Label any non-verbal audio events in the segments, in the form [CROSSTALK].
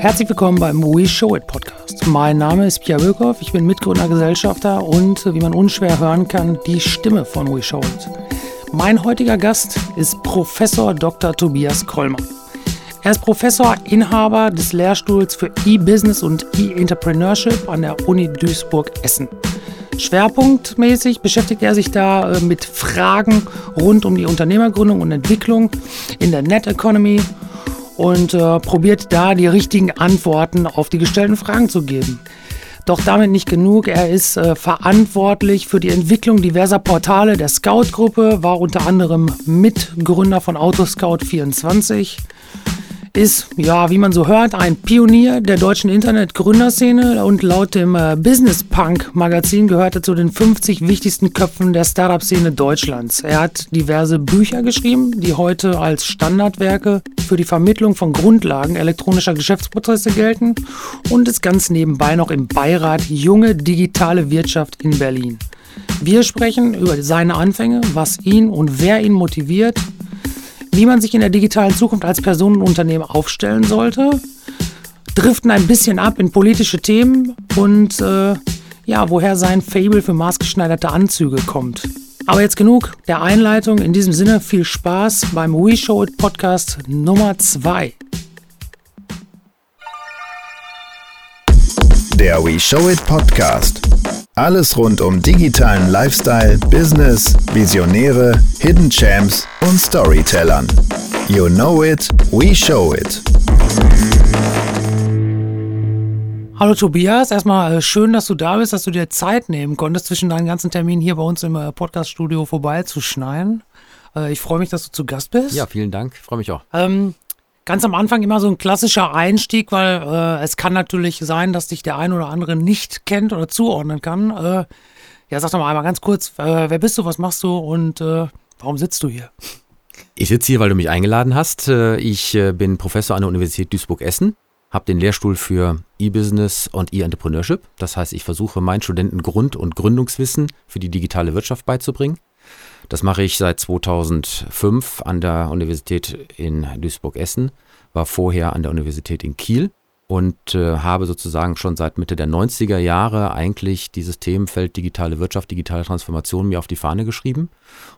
Herzlich willkommen beim We Show It Podcast. Mein Name ist Pierre Wilkow, ich bin Mitgründer, Gesellschafter und, wie man unschwer hören kann, die Stimme von We Show It. Mein heutiger Gast ist Professor Dr. Tobias Kollmann. Er ist Professor, Inhaber des Lehrstuhls für E-Business und E-Entrepreneurship an der Uni Duisburg-Essen. Schwerpunktmäßig beschäftigt er sich da äh, mit Fragen rund um die Unternehmergründung und Entwicklung in der Net Economy und äh, probiert da die richtigen Antworten auf die gestellten Fragen zu geben. Doch damit nicht genug. Er ist äh, verantwortlich für die Entwicklung diverser Portale der Scout-Gruppe, war unter anderem Mitgründer von Autoscout24 ist, ja, wie man so hört, ein Pionier der deutschen Internet-Gründerszene und laut dem äh, Business Punk Magazin gehört er zu den 50 wichtigsten Köpfen der Startup-Szene Deutschlands. Er hat diverse Bücher geschrieben, die heute als Standardwerke für die Vermittlung von Grundlagen elektronischer Geschäftsprozesse gelten und ist ganz nebenbei noch im Beirat Junge Digitale Wirtschaft in Berlin. Wir sprechen über seine Anfänge, was ihn und wer ihn motiviert wie man sich in der digitalen Zukunft als Personenunternehmen aufstellen sollte, driften ein bisschen ab in politische Themen und äh, ja, woher sein Fable für maßgeschneiderte Anzüge kommt. Aber jetzt genug der Einleitung. In diesem Sinne viel Spaß beim We Show It Podcast Nummer 2. Der We Show It Podcast. Alles rund um digitalen Lifestyle, Business, Visionäre, Hidden Champs und Storytellern. You know it, we show it. Hallo Tobias, erstmal äh, schön, dass du da bist, dass du dir Zeit nehmen konntest, zwischen deinen ganzen Terminen hier bei uns im äh, Podcaststudio vorbeizuschneiden. Äh, ich freue mich, dass du zu Gast bist. Ja, vielen Dank, freue mich auch. Ähm, ganz am Anfang immer so ein klassischer Einstieg, weil äh, es kann natürlich sein, dass dich der ein oder andere nicht kennt oder zuordnen kann. Äh, ja, sag doch mal einmal ganz kurz, äh, wer bist du, was machst du und äh, warum sitzt du hier? Ich sitze hier, weil du mich eingeladen hast. Äh, ich äh, bin Professor an der Universität Duisburg-Essen, habe den Lehrstuhl für E-Business und E-Entrepreneurship. Das heißt, ich versuche meinen Studenten Grund- und Gründungswissen für die digitale Wirtschaft beizubringen. Das mache ich seit 2005 an der Universität in Duisburg-Essen, war vorher an der Universität in Kiel und äh, habe sozusagen schon seit Mitte der 90er Jahre eigentlich dieses Themenfeld digitale Wirtschaft, digitale Transformation mir auf die Fahne geschrieben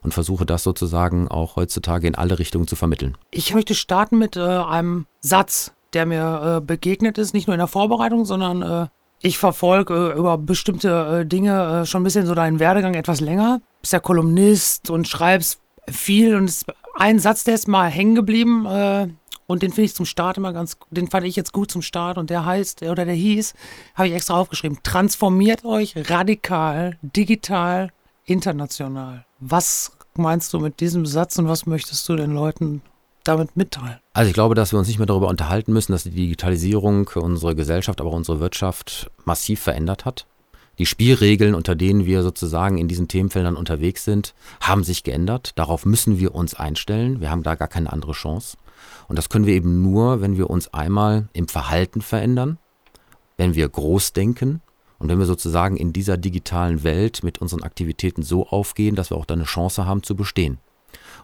und versuche das sozusagen auch heutzutage in alle Richtungen zu vermitteln. Ich möchte starten mit äh, einem Satz, der mir äh, begegnet ist, nicht nur in der Vorbereitung, sondern äh, ich verfolge äh, über bestimmte äh, Dinge schon ein bisschen so deinen Werdegang etwas länger bist ja Kolumnist und schreibst viel und es, ein Satz, der ist mal hängen geblieben äh, und den finde ich zum Start immer ganz, den fand ich jetzt gut zum Start und der heißt, oder der hieß, habe ich extra aufgeschrieben, transformiert euch radikal, digital, international. Was meinst du mit diesem Satz und was möchtest du den Leuten damit mitteilen? Also ich glaube, dass wir uns nicht mehr darüber unterhalten müssen, dass die Digitalisierung unsere Gesellschaft, aber auch unsere Wirtschaft massiv verändert hat. Die Spielregeln, unter denen wir sozusagen in diesen Themenfeldern unterwegs sind, haben sich geändert. Darauf müssen wir uns einstellen. Wir haben da gar keine andere Chance. Und das können wir eben nur, wenn wir uns einmal im Verhalten verändern, wenn wir groß denken und wenn wir sozusagen in dieser digitalen Welt mit unseren Aktivitäten so aufgehen, dass wir auch da eine Chance haben zu bestehen.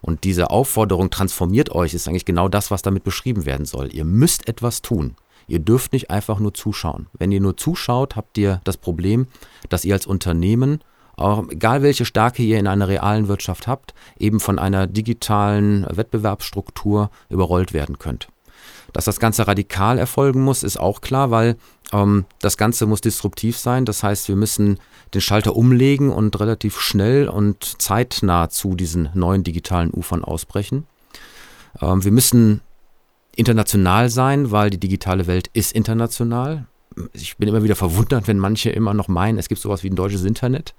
Und diese Aufforderung transformiert euch ist eigentlich genau das, was damit beschrieben werden soll. Ihr müsst etwas tun. Ihr dürft nicht einfach nur zuschauen. Wenn ihr nur zuschaut, habt ihr das Problem, dass ihr als Unternehmen, auch egal welche Stärke ihr in einer realen Wirtschaft habt, eben von einer digitalen Wettbewerbsstruktur überrollt werden könnt. Dass das Ganze radikal erfolgen muss, ist auch klar, weil ähm, das Ganze muss disruptiv sein. Das heißt, wir müssen den Schalter umlegen und relativ schnell und zeitnah zu diesen neuen digitalen Ufern ausbrechen. Ähm, wir müssen international sein, weil die digitale Welt ist international. Ich bin immer wieder verwundert, wenn manche immer noch meinen, es gibt sowas wie ein deutsches Internet.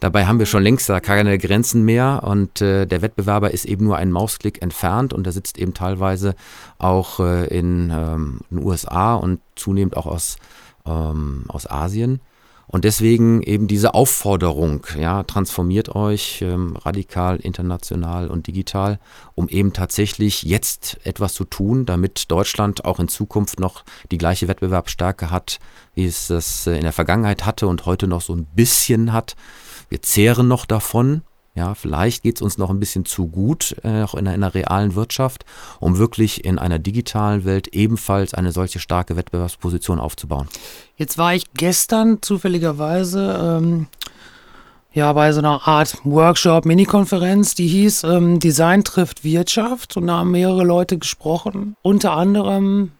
Dabei haben wir schon längst da keine Grenzen mehr und äh, der Wettbewerber ist eben nur einen Mausklick entfernt und der sitzt eben teilweise auch äh, in ähm, den USA und zunehmend auch aus, ähm, aus Asien. Und deswegen eben diese Aufforderung, ja, transformiert euch ähm, radikal, international und digital, um eben tatsächlich jetzt etwas zu tun, damit Deutschland auch in Zukunft noch die gleiche Wettbewerbsstärke hat, wie es das äh, in der Vergangenheit hatte und heute noch so ein bisschen hat. Wir zehren noch davon, Ja, vielleicht geht es uns noch ein bisschen zu gut, äh, auch in einer, realen Wirtschaft, um wirklich in einer digitalen Welt ebenfalls eine solche starke Wettbewerbsposition aufzubauen. Jetzt war ich gestern zufälligerweise ähm, ja bei so einer Art Workshop, Mini-Konferenz, die hieß ähm, Design trifft Wirtschaft und da haben mehrere Leute gesprochen, unter anderem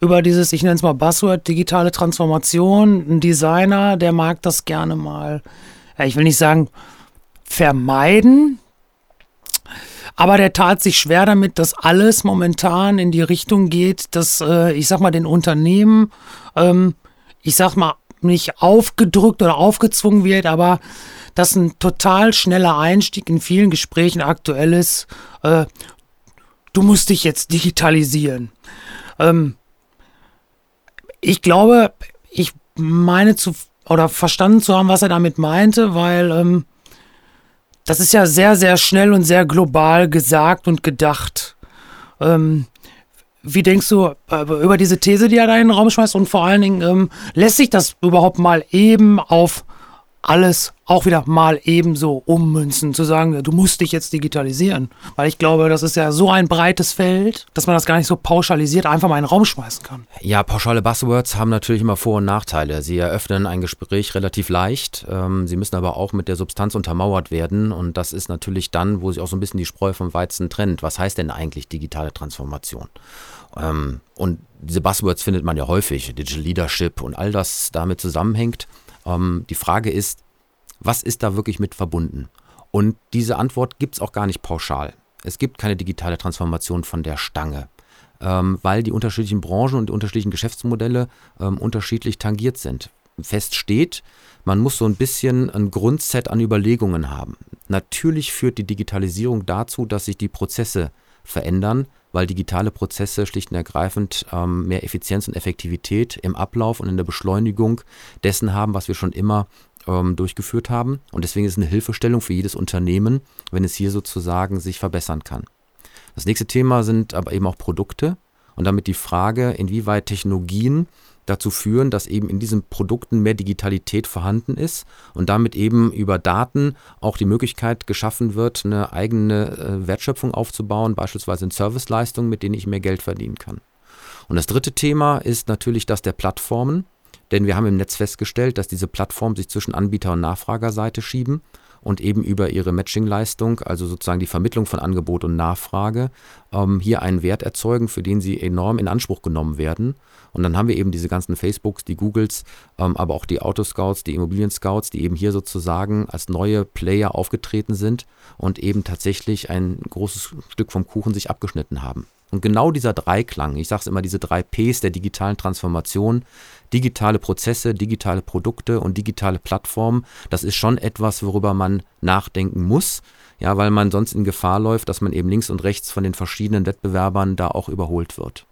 über dieses, ich nenne es mal Buzzword, digitale Transformation. Ein Designer, der mag das gerne mal, ja, ich will nicht sagen vermeiden. Aber der tat sich schwer damit, dass alles momentan in die Richtung geht, dass, äh, ich sag mal, den Unternehmen, ähm, ich sag mal, nicht aufgedrückt oder aufgezwungen wird, aber dass ein total schneller Einstieg in vielen Gesprächen aktuell ist. Äh, du musst dich jetzt digitalisieren. Ähm, ich glaube, ich meine zu oder verstanden zu haben, was er damit meinte, weil ähm, das ist ja sehr, sehr schnell und sehr global gesagt und gedacht. Ähm, wie denkst du äh, über diese These, die er da in den Raum schmeißt? Und vor allen Dingen, ähm, lässt sich das überhaupt mal eben auf alles auch wieder mal ebenso ummünzen, zu sagen, du musst dich jetzt digitalisieren. Weil ich glaube, das ist ja so ein breites Feld, dass man das gar nicht so pauschalisiert einfach mal in den Raum schmeißen kann. Ja, pauschale Buzzwords haben natürlich immer Vor- und Nachteile. Sie eröffnen ein Gespräch relativ leicht. Ähm, sie müssen aber auch mit der Substanz untermauert werden. Und das ist natürlich dann, wo sich auch so ein bisschen die Spreu vom Weizen trennt. Was heißt denn eigentlich digitale Transformation? Ähm, und diese Buzzwords findet man ja häufig, Digital Leadership und all das damit zusammenhängt. Ähm, die Frage ist, was ist da wirklich mit verbunden? Und diese Antwort gibt es auch gar nicht pauschal. Es gibt keine digitale Transformation von der Stange, ähm, weil die unterschiedlichen Branchen und die unterschiedlichen Geschäftsmodelle ähm, unterschiedlich tangiert sind. Fest steht, man muss so ein bisschen ein Grundset an Überlegungen haben. Natürlich führt die Digitalisierung dazu, dass sich die Prozesse verändern, weil digitale Prozesse schlicht und ergreifend ähm, mehr Effizienz und Effektivität im Ablauf und in der Beschleunigung dessen haben, was wir schon immer ähm, durchgeführt haben. Und deswegen ist es eine Hilfestellung für jedes Unternehmen, wenn es hier sozusagen sich verbessern kann. Das nächste Thema sind aber eben auch Produkte und damit die Frage, inwieweit Technologien dazu führen, dass eben in diesen Produkten mehr Digitalität vorhanden ist und damit eben über Daten auch die Möglichkeit geschaffen wird, eine eigene äh, Wertschöpfung aufzubauen, beispielsweise in Serviceleistungen, mit denen ich mehr Geld verdienen kann. Und das dritte Thema ist natürlich das der Plattformen. Denn wir haben im Netz festgestellt, dass diese Plattformen sich zwischen Anbieter- und Nachfragerseite schieben und eben über ihre Matching-Leistung, also sozusagen die Vermittlung von Angebot und Nachfrage, ähm, hier einen Wert erzeugen, für den sie enorm in Anspruch genommen werden. Und dann haben wir eben diese ganzen Facebooks, die Googles, ähm, aber auch die Autoscouts, die Immobilien-Scouts, die eben hier sozusagen als neue Player aufgetreten sind und eben tatsächlich ein großes Stück vom Kuchen sich abgeschnitten haben. Und genau dieser Dreiklang, ich sage es immer, diese drei Ps der digitalen Transformation, digitale Prozesse, digitale Produkte und digitale Plattformen, das ist schon etwas, worüber man nachdenken muss, ja, weil man sonst in Gefahr läuft, dass man eben links und rechts von den verschiedenen Wettbewerbern da auch überholt wird.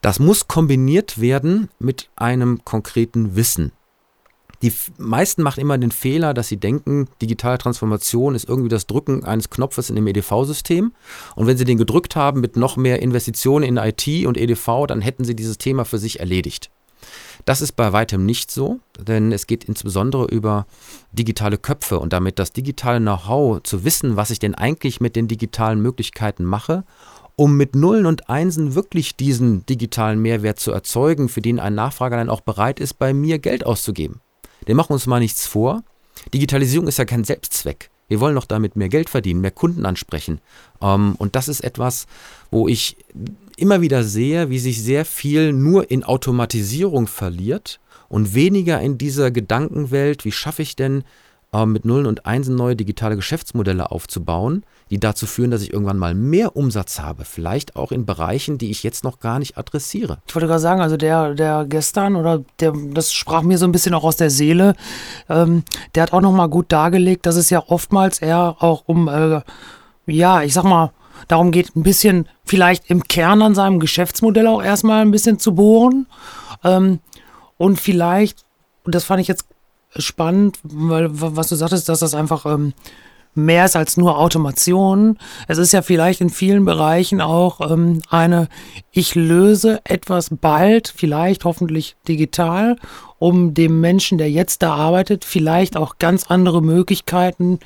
Das muss kombiniert werden mit einem konkreten Wissen. Die meisten machen immer den Fehler, dass sie denken, digitale Transformation ist irgendwie das Drücken eines Knopfes in dem EDV-System. Und wenn sie den gedrückt haben mit noch mehr Investitionen in IT und EDV, dann hätten sie dieses Thema für sich erledigt. Das ist bei weitem nicht so, denn es geht insbesondere über digitale Köpfe und damit das digitale Know-how zu wissen, was ich denn eigentlich mit den digitalen Möglichkeiten mache, um mit Nullen und Einsen wirklich diesen digitalen Mehrwert zu erzeugen, für den ein Nachfrager dann auch bereit ist, bei mir Geld auszugeben. Denn machen wir uns mal nichts vor. Digitalisierung ist ja kein Selbstzweck. Wir wollen doch damit mehr Geld verdienen, mehr Kunden ansprechen. Ähm, und das ist etwas, wo ich immer wieder sehe, wie sich sehr viel nur in Automatisierung verliert und weniger in dieser Gedankenwelt, wie schaffe ich denn äh, mit Nullen und Einsen neue digitale Geschäftsmodelle aufzubauen, die dazu führen, dass ich irgendwann mal mehr Umsatz habe. Vielleicht auch in Bereichen, die ich jetzt noch gar nicht adressiere. Ich wollte gerade sagen, also der, der gestern oder der, das sprach mir so ein bisschen auch aus der Seele, ähm, der hat auch nochmal gut dargelegt, dass es ja oftmals eher auch um, äh, ja, ich sag mal, darum geht, ein bisschen vielleicht im Kern an seinem Geschäftsmodell auch erstmal ein bisschen zu bohren. Ähm, und vielleicht, und das fand ich jetzt spannend, weil was du sagtest, dass das einfach ähm, mehr ist als nur Automation. Es ist ja vielleicht in vielen Bereichen auch ähm, eine, ich löse etwas bald, vielleicht hoffentlich digital, um dem Menschen, der jetzt da arbeitet, vielleicht auch ganz andere Möglichkeiten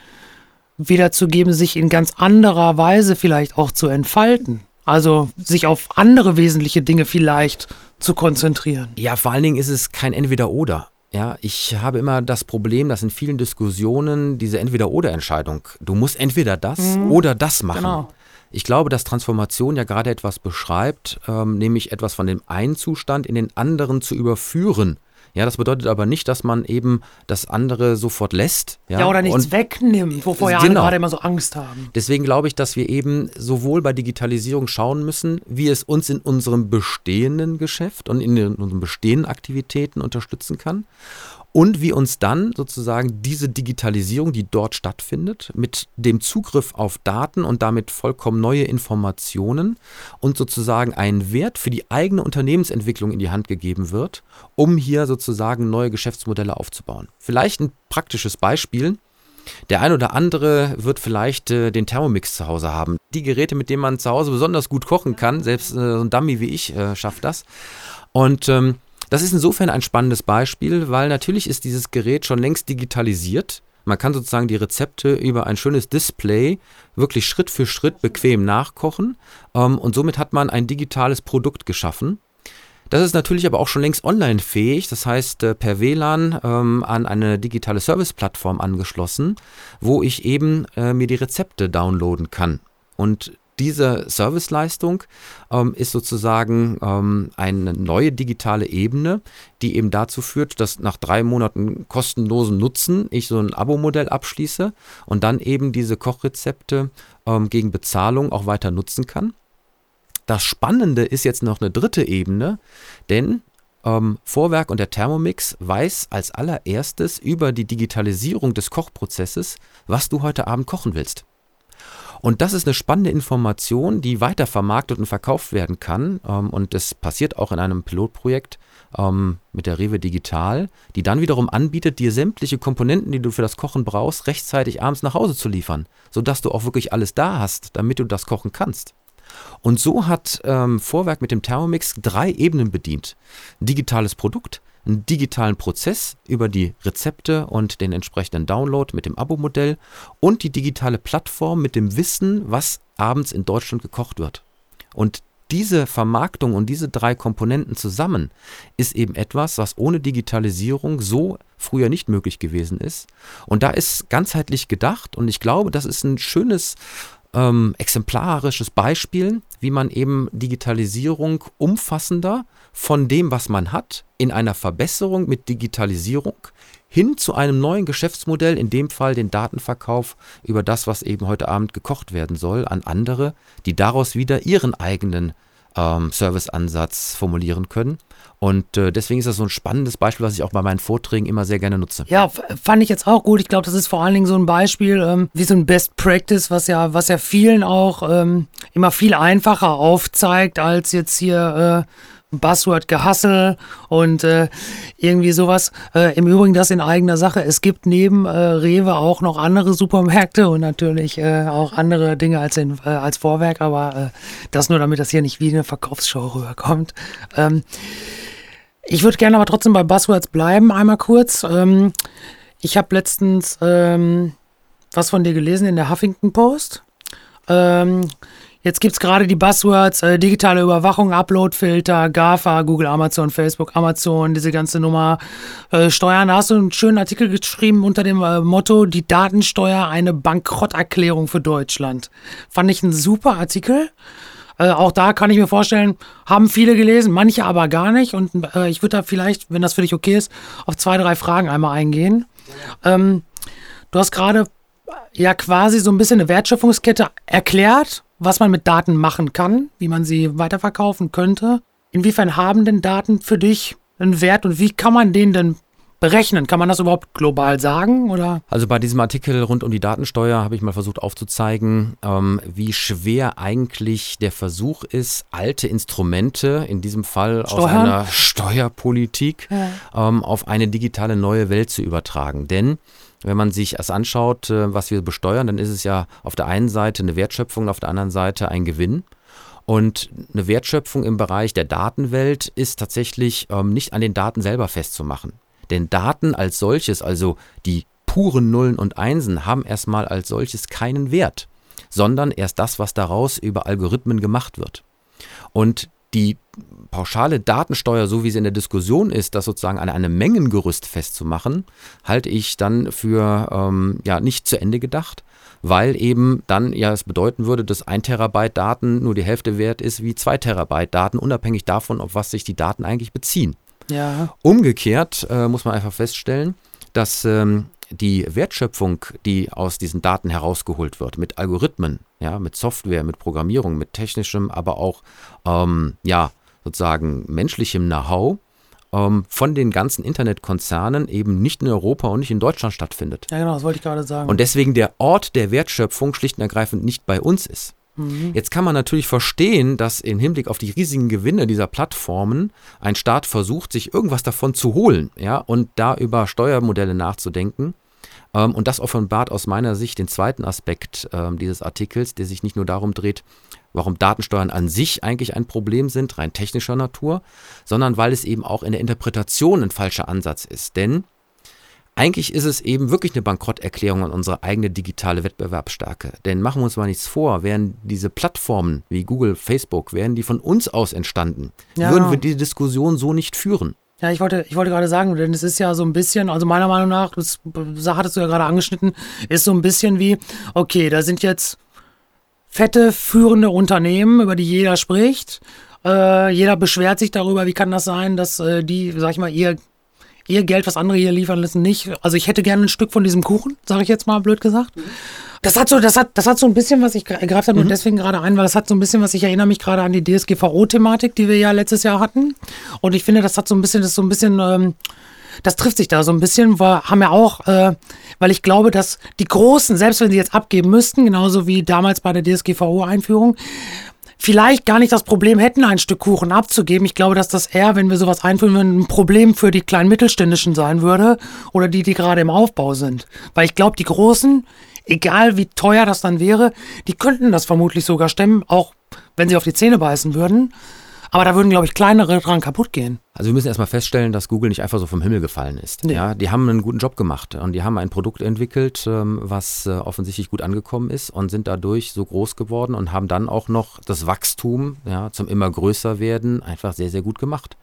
wiederzugeben, sich in ganz anderer Weise vielleicht auch zu entfalten. Also sich auf andere wesentliche Dinge vielleicht zu konzentrieren. Ja, vor allen Dingen ist es kein Entweder-Oder. Ja, ich habe immer das Problem, dass in vielen Diskussionen diese Entweder-Oder-Entscheidung, du musst entweder das mhm. oder das machen. Genau. Ich glaube, dass Transformation ja gerade etwas beschreibt, ähm, nämlich etwas von dem einen Zustand in den anderen zu überführen. Ja, das bedeutet aber nicht, dass man eben das andere sofort lässt. Ja, ja oder nichts und, wegnimmt, wovor ja genau. gerade immer so Angst haben. Deswegen glaube ich, dass wir eben sowohl bei Digitalisierung schauen müssen, wie es uns in unserem bestehenden Geschäft und in unseren bestehenden Aktivitäten unterstützen kann und wie uns dann sozusagen diese Digitalisierung, die dort stattfindet, mit dem Zugriff auf Daten und damit vollkommen neue Informationen und sozusagen einen Wert für die eigene Unternehmensentwicklung in die Hand gegeben wird, um hier sozusagen neue Geschäftsmodelle aufzubauen. Vielleicht ein praktisches Beispiel. Der ein oder andere wird vielleicht äh, den Thermomix zu Hause haben. Die Geräte, mit denen man zu Hause besonders gut kochen kann, selbst äh, so ein Dummy wie ich äh, schafft das. Und ähm, das ist insofern ein spannendes Beispiel, weil natürlich ist dieses Gerät schon längst digitalisiert. Man kann sozusagen die Rezepte über ein schönes Display wirklich Schritt für Schritt bequem nachkochen ähm, und somit hat man ein digitales Produkt geschaffen. Das ist natürlich aber auch schon längst online fähig, das heißt äh, per WLAN ähm, an eine digitale Service-Plattform angeschlossen, wo ich eben äh, mir die Rezepte downloaden kann. Und diese Serviceleistung ähm, ist sozusagen ähm, eine neue digitale Ebene, die eben dazu führt, dass nach drei Monaten kostenlosen Nutzen ich so ein Abo-Modell abschließe und dann eben diese Kochrezepte ähm, gegen Bezahlung auch weiter nutzen kann. Das Spannende ist jetzt noch eine dritte Ebene, denn ähm, Vorwerk und der Thermomix weiß als allererstes über die Digitalisierung des Kochprozesses, was du heute Abend kochen willst. Und das ist eine spannende Information, die weiter vermarktet und verkauft werden kann. Ähm, und das passiert auch in einem Pilotprojekt ähm, mit der Rewe Digital, die dann wiederum anbietet, dir sämtliche Komponenten, die du für das Kochen brauchst, rechtzeitig abends nach Hause zu liefern, sodass du auch wirklich alles da hast, damit du das kochen kannst. Und so hat ähm, Vorwerk mit dem Thermomix drei Ebenen bedient. Digitales Produkt, einen digitalen Prozess über die Rezepte und den entsprechenden Download mit dem Abo-Modell und die digitale Plattform mit dem Wissen, was abends in Deutschland gekocht wird. Und diese Vermarktung und diese drei Komponenten zusammen ist eben etwas, was ohne Digitalisierung so früher nicht möglich gewesen ist. Und da ist ganzheitlich gedacht und ich glaube, das ist ein schönes ähm, exemplarisches Beispiel, wie man eben Digitalisierung umfassender von dem, was man hat, in einer Verbesserung mit Digitalisierung hin zu einem neuen Geschäftsmodell, in dem Fall den Datenverkauf über das, was eben heute Abend gekocht werden soll, an andere, die daraus wieder ihren eigenen ähm, Serviceansatz formulieren können. Und äh, deswegen ist das so ein spannendes Beispiel, was ich auch bei meinen Vorträgen immer sehr gerne nutze. Ja, fand ich jetzt auch gut. Ich glaube, das ist vor allen Dingen so ein Beispiel ähm, wie so ein Best Practice, was ja, was ja vielen auch ähm, immer viel einfacher aufzeigt, als jetzt hier äh, Buzzword gehassel und äh, irgendwie sowas. Äh, Im Übrigen das in eigener Sache. Es gibt neben äh, Rewe auch noch andere Supermärkte und natürlich äh, auch andere Dinge als, in, äh, als Vorwerk, aber äh, das nur, damit das hier nicht wie eine Verkaufsshow rüberkommt. Ähm, ich würde gerne aber trotzdem bei Buzzwords bleiben, einmal kurz. Ähm, ich habe letztens ähm, was von dir gelesen in der Huffington Post. Ähm, Jetzt gibt es gerade die Buzzwords, äh, digitale Überwachung, Uploadfilter, GAFA, Google, Amazon, Facebook, Amazon, diese ganze Nummer. Äh, Steuern, da hast du einen schönen Artikel geschrieben unter dem äh, Motto, die Datensteuer, eine Bankrotterklärung für Deutschland. Fand ich einen super Artikel. Äh, auch da kann ich mir vorstellen, haben viele gelesen, manche aber gar nicht. Und äh, ich würde da vielleicht, wenn das für dich okay ist, auf zwei, drei Fragen einmal eingehen. Ähm, du hast gerade ja quasi so ein bisschen eine Wertschöpfungskette erklärt was man mit Daten machen kann, wie man sie weiterverkaufen könnte. Inwiefern haben denn Daten für dich einen Wert und wie kann man den denn berechnen? Kann man das überhaupt global sagen? Oder? Also bei diesem Artikel rund um die Datensteuer habe ich mal versucht aufzuzeigen, ähm, wie schwer eigentlich der Versuch ist, alte Instrumente, in diesem Fall Steuern? aus einer Steuerpolitik, ja. ähm, auf eine digitale neue Welt zu übertragen. Denn wenn man sich das anschaut, äh, was wir besteuern, dann ist es ja auf der einen Seite eine Wertschöpfung, auf der anderen Seite ein Gewinn. Und eine Wertschöpfung im Bereich der Datenwelt ist tatsächlich ähm, nicht an den Daten selber festzumachen. Denn Daten als solches, also die puren Nullen und Einsen haben erstmal als solches keinen Wert, sondern erst das, was daraus über Algorithmen gemacht wird. Und die pauschale Datensteuer, so wie sie in der Diskussion ist, das sozusagen an einem Mengengerüst festzumachen, halte ich dann für ähm, ja, nicht zu Ende gedacht, weil eben dann ja es bedeuten würde, dass ein Terabyte Daten nur die Hälfte wert ist wie zwei Terabyte Daten, unabhängig davon, auf was sich die Daten eigentlich beziehen. Ja. Umgekehrt äh, muss man einfach feststellen, dass ähm, die Wertschöpfung, die aus diesen Daten herausgeholt wird, mit Algorithmen, ja, mit Software, mit Programmierung, mit technischem, aber auch ähm, ja, sozusagen menschlichem Know-how, ähm, von den ganzen Internetkonzernen eben nicht in Europa und nicht in Deutschland stattfindet. Ja, genau, das wollte ich gerade sagen. Und deswegen der Ort der Wertschöpfung schlicht und ergreifend nicht bei uns ist. Mhm. Jetzt kann man natürlich verstehen, dass im Hinblick auf die riesigen Gewinne dieser Plattformen ein Staat versucht, sich irgendwas davon zu holen, ja, und da über Steuermodelle nachzudenken. Ähm, und das offenbart aus meiner Sicht den zweiten Aspekt ähm, dieses Artikels, der sich nicht nur darum dreht, warum Datensteuern an sich eigentlich ein Problem sind, rein technischer Natur, sondern weil es eben auch in der Interpretation ein falscher Ansatz ist. Denn eigentlich ist es eben wirklich eine Bankrotterklärung an unsere eigene digitale Wettbewerbsstärke. Denn machen wir uns mal nichts vor, wären diese Plattformen wie Google, Facebook, wären die von uns aus entstanden, Ja. würden wir die Diskussion so nicht führen. Ja, ich wollte, ich wollte gerade sagen, denn es ist ja so ein bisschen, also meiner Meinung nach, das hattest du ja gerade angeschnitten, ist so ein bisschen wie, okay, da sind jetzt fette, führende Unternehmen, über die jeder spricht. Äh, jeder beschwert sich darüber, wie kann das sein, dass äh, die, sag ich mal, ihr, ihr Geld, was andere hier liefern lassen, nicht. Also ich hätte gerne ein Stück von diesem Kuchen, sage ich jetzt mal blöd gesagt. Das hat so, das hat, das hat so ein bisschen, was ich gra- greife da nur deswegen gerade ein, weil das hat so ein bisschen, was ich erinnere mich gerade an die DSGVO-Thematik, die wir ja letztes Jahr hatten. Und ich finde, das hat so ein bisschen, das so ein bisschen, ähm, das trifft sich da so ein bisschen, weil haben ja auch, äh, weil ich glaube, dass die Großen, selbst wenn sie jetzt abgeben müssten, genauso wie damals bei der DSGVO-Einführung, vielleicht gar nicht das Problem hätten, ein Stück Kuchen abzugeben. Ich glaube, dass das eher, wenn wir sowas einführen würden, ein Problem für die kleinen Mittelständischen sein würde oder die, die gerade im Aufbau sind. Weil ich glaube, die Großen, egal wie teuer das dann wäre, die könnten das vermutlich sogar stemmen, auch wenn sie auf die Zähne beißen würden. Aber da würden, glaube ich, kleinere dran kaputt gehen. Also wir müssen erstmal feststellen, dass Google nicht einfach so vom Himmel gefallen ist. Nee. Ja, die haben einen guten Job gemacht und die haben ein Produkt entwickelt, ähm, was äh, offensichtlich gut angekommen ist und sind dadurch so groß geworden und haben dann auch noch das Wachstum ja, zum immer größer werden einfach sehr, sehr gut gemacht.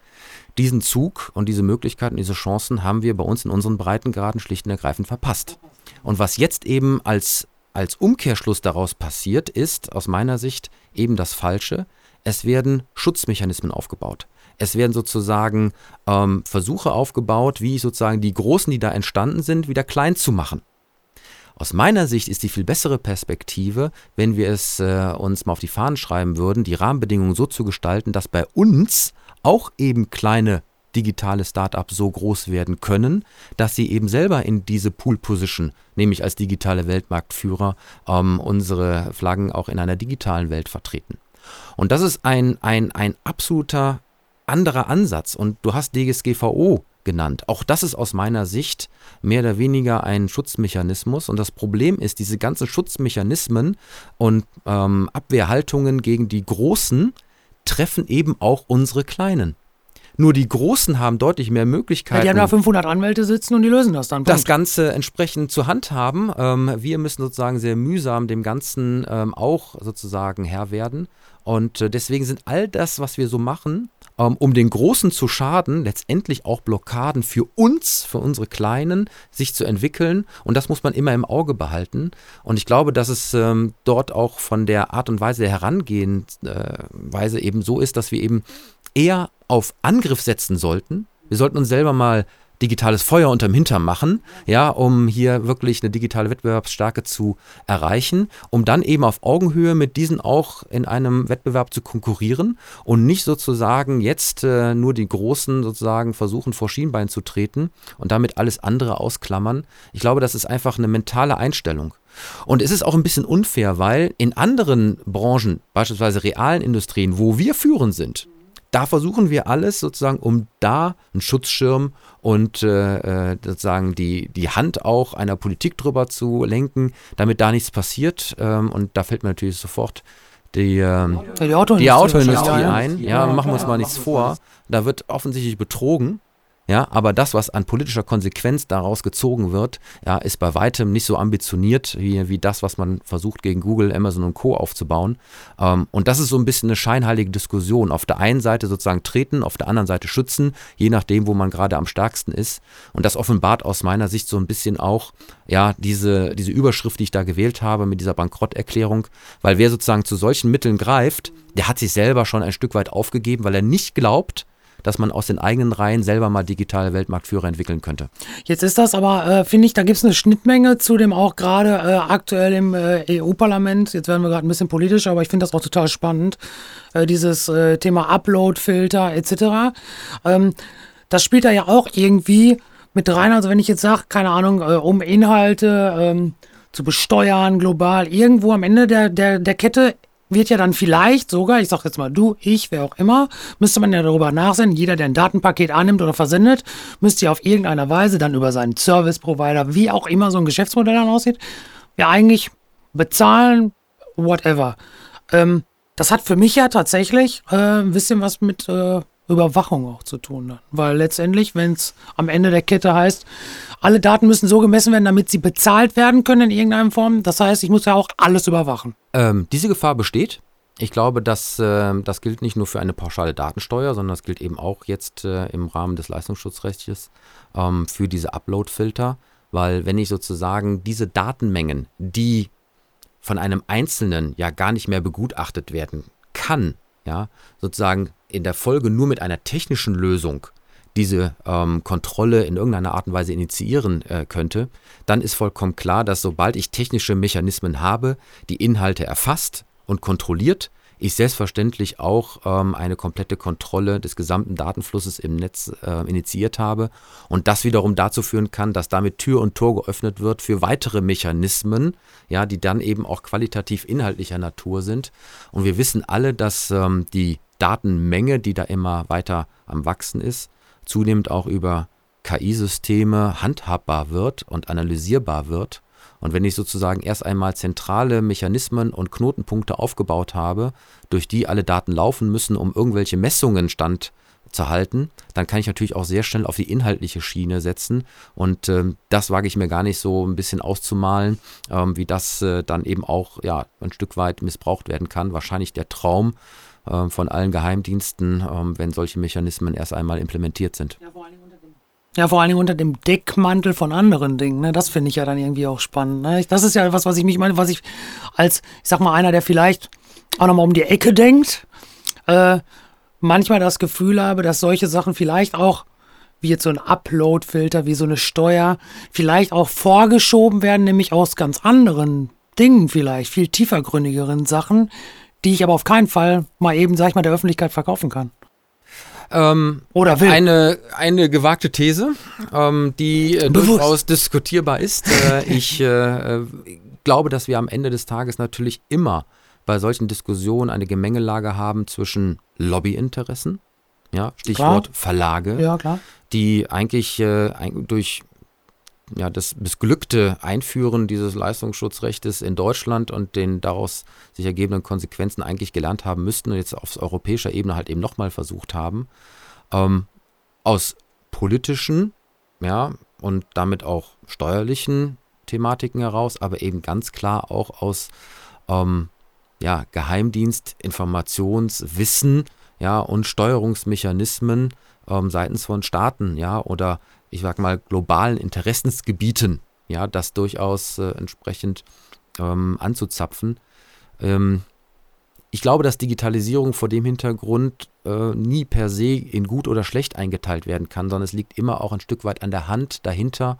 Diesen Zug und diese Möglichkeiten, diese Chancen haben wir bei uns in unseren Breitengraden schlicht und ergreifend verpasst. Und was jetzt eben als, als Umkehrschluss daraus passiert, ist aus meiner Sicht eben das Falsche. Es werden Schutzmechanismen aufgebaut. Es werden sozusagen ähm, Versuche aufgebaut, wie sozusagen die Großen, die da entstanden sind, wieder klein zu machen. Aus meiner Sicht ist die viel bessere Perspektive, wenn wir es äh, uns mal auf die Fahnen schreiben würden, die Rahmenbedingungen so zu gestalten, dass bei uns auch eben kleine digitale Startups so groß werden können, dass sie eben selber in diese Pool-Position, nämlich als digitale Weltmarktführer, ähm, unsere Flaggen auch in einer digitalen Welt vertreten. Und das ist ein, ein, ein absoluter anderer Ansatz. Und du hast DSGVO genannt. Auch das ist aus meiner Sicht mehr oder weniger ein Schutzmechanismus. Und das Problem ist, diese ganzen Schutzmechanismen und ähm, Abwehrhaltungen gegen die Großen treffen eben auch unsere Kleinen. Nur die Großen haben deutlich mehr Ja, Möglichkeiten die haben da 500 Anwälte sitzen und die lösen das dann. das Punkt. Ganze entsprechend zu handhaben. Ähm, wir müssen sozusagen sehr mühsam dem Ganzen ähm, auch sozusagen Herr werden. Und äh, deswegen sind all das, was wir so machen, ähm, um den Großen zu schaden, letztendlich auch Blockaden für uns, für unsere Kleinen, sich zu entwickeln. Und das muss man immer im Auge behalten. Und ich glaube, dass es ähm, dort auch von der Art und Weise der Herangehensweise eben so ist, dass wir eben eher auf Angriff setzen sollten. Wir sollten uns selber mal digitales Feuer unterm Hintern machen, ja, um hier wirklich eine digitale Wettbewerbsstärke zu erreichen, um dann eben auf Augenhöhe mit diesen auch in einem Wettbewerb zu konkurrieren und nicht sozusagen jetzt äh, nur die Großen sozusagen versuchen vor Schienbein zu treten und damit alles andere ausklammern. Ich glaube, das ist einfach eine mentale Einstellung. Und es ist auch ein bisschen unfair, weil in anderen Branchen, beispielsweise realen Industrien, wo wir führend sind, da versuchen wir alles sozusagen, um da einen Schutzschirm und äh, äh, sozusagen die, die Hand auch einer Politik drüber zu lenken, damit da nichts passiert. Ähm, und da fällt mir natürlich sofort die, ähm, die Autoindustrie, die Autoindustrie ein. Ja, machen wir uns mal nichts vor. Da wird offensichtlich betrogen. Ja, aber das, was an politischer Konsequenz daraus gezogen wird, ja, ist bei weitem nicht so ambitioniert wie, wie das, was man versucht gegen Google, Amazon und Co. aufzubauen. Ähm, und das ist so ein bisschen eine scheinheilige Diskussion. Auf der einen Seite sozusagen treten, auf der anderen Seite schützen, je nachdem, wo man gerade am stärksten ist. Und das offenbart aus meiner Sicht so ein bisschen auch, ja, diese, diese Überschrift, die ich da gewählt habe mit dieser Bankrotterklärung, weil wer sozusagen zu solchen Mitteln greift, der hat sich selber schon ein Stück weit aufgegeben, weil er nicht glaubt, dass man aus den eigenen Reihen selber mal digitale Weltmarktführer entwickeln könnte. Jetzt ist das aber, äh, finde ich, da gibt es eine Schnittmenge zu dem auch gerade äh, aktuell im äh, EU-Parlament. Jetzt werden wir gerade ein bisschen politisch, aber ich finde das auch total spannend. Äh, dieses äh, Thema Upload-Filter etc. Ähm, das spielt da ja auch irgendwie mit rein. Also wenn ich jetzt sage, keine Ahnung, äh, um Inhalte ähm, zu besteuern global, irgendwo am Ende der, der, der Kette wird ja dann vielleicht sogar, ich sag jetzt mal du, ich, wer auch immer, müsste man ja darüber nachsehen, jeder, der ein Datenpaket annimmt oder versendet, müsste ja auf irgendeiner Weise dann über seinen Service-Provider, wie auch immer so ein Geschäftsmodell dann aussieht, ja eigentlich bezahlen, whatever. Ähm, das hat für mich ja tatsächlich äh, ein bisschen was mit äh, Überwachung auch zu tun. Weil letztendlich, wenn es am Ende der Kette heißt, alle Daten müssen so gemessen werden, damit sie bezahlt werden können in irgendeiner Form. Das heißt, ich muss ja auch alles überwachen. Ähm, diese Gefahr besteht. Ich glaube, dass äh, das gilt nicht nur für eine pauschale Datensteuer, sondern das gilt eben auch jetzt äh, im Rahmen des Leistungsschutzrechts ähm, für diese Upload-Filter. Weil wenn ich sozusagen diese Datenmengen, die von einem Einzelnen ja gar nicht mehr begutachtet werden kann, ja, sozusagen in der Folge nur mit einer technischen Lösung diese ähm, Kontrolle in irgendeiner Art und Weise initiieren äh, könnte, dann ist vollkommen klar, dass sobald ich technische Mechanismen habe, die Inhalte erfasst und kontrolliert, ich selbstverständlich auch ähm, eine komplette Kontrolle des gesamten Datenflusses im Netz äh, initiiert habe und das wiederum dazu führen kann, dass damit Tür und Tor geöffnet wird für weitere Mechanismen, ja, die dann eben auch qualitativ inhaltlicher Natur sind. Und wir wissen alle, dass ähm, die Datenmenge, die da immer weiter am Wachsen ist, zunehmend auch über KI-Systeme handhabbar wird und analysierbar wird und wenn ich sozusagen erst einmal zentrale Mechanismen und Knotenpunkte aufgebaut habe, durch die alle Daten laufen müssen, um irgendwelche Messungen stand zu halten, dann kann ich natürlich auch sehr schnell auf die inhaltliche Schiene setzen. Und ähm, das wage ich mir gar nicht so ein bisschen auszumalen, ähm, wie das äh, dann eben auch ja, ein Stück weit missbraucht werden kann. Wahrscheinlich der Traum von allen Geheimdiensten, äh, wenn solche Mechanismen erst einmal implementiert sind. Ja, vor allem ja, vor allen Dingen unter dem Deckmantel von anderen Dingen. Ne? Das finde ich ja dann irgendwie auch spannend. Ne? Das ist ja was, was ich mich meine, was ich als, ich sag mal, einer, der vielleicht auch nochmal um die Ecke denkt, äh, manchmal das Gefühl habe, dass solche Sachen vielleicht auch, wie jetzt so ein Upload-Filter, wie so eine Steuer, vielleicht auch vorgeschoben werden, nämlich aus ganz anderen Dingen vielleicht, viel tiefergründigeren Sachen, die ich aber auf keinen Fall mal eben, sag ich mal, der Öffentlichkeit verkaufen kann. Ähm, Oder will. Eine, eine gewagte These, ähm, die äh, durchaus diskutierbar ist. Äh, [LAUGHS] ich äh, glaube, dass wir am Ende des Tages natürlich immer bei solchen Diskussionen eine Gemengelage haben zwischen Lobbyinteressen, ja, Stichwort klar. Verlage, ja, klar. die eigentlich äh, durch ja, das missglückte Einführen dieses Leistungsschutzrechtes in Deutschland und den daraus sich ergebenden Konsequenzen eigentlich gelernt haben müssten und jetzt auf europäischer Ebene halt eben nochmal versucht haben, ähm, aus politischen, ja, und damit auch steuerlichen Thematiken heraus, aber eben ganz klar auch aus ähm, ja, Geheimdienst, Informationswissen, ja, und Steuerungsmechanismen ähm, seitens von Staaten, ja, oder ich sag mal, globalen Interessensgebieten, ja, das durchaus äh, entsprechend ähm, anzuzapfen. Ähm, ich glaube, dass Digitalisierung vor dem Hintergrund äh, nie per se in gut oder schlecht eingeteilt werden kann, sondern es liegt immer auch ein Stück weit an der Hand dahinter,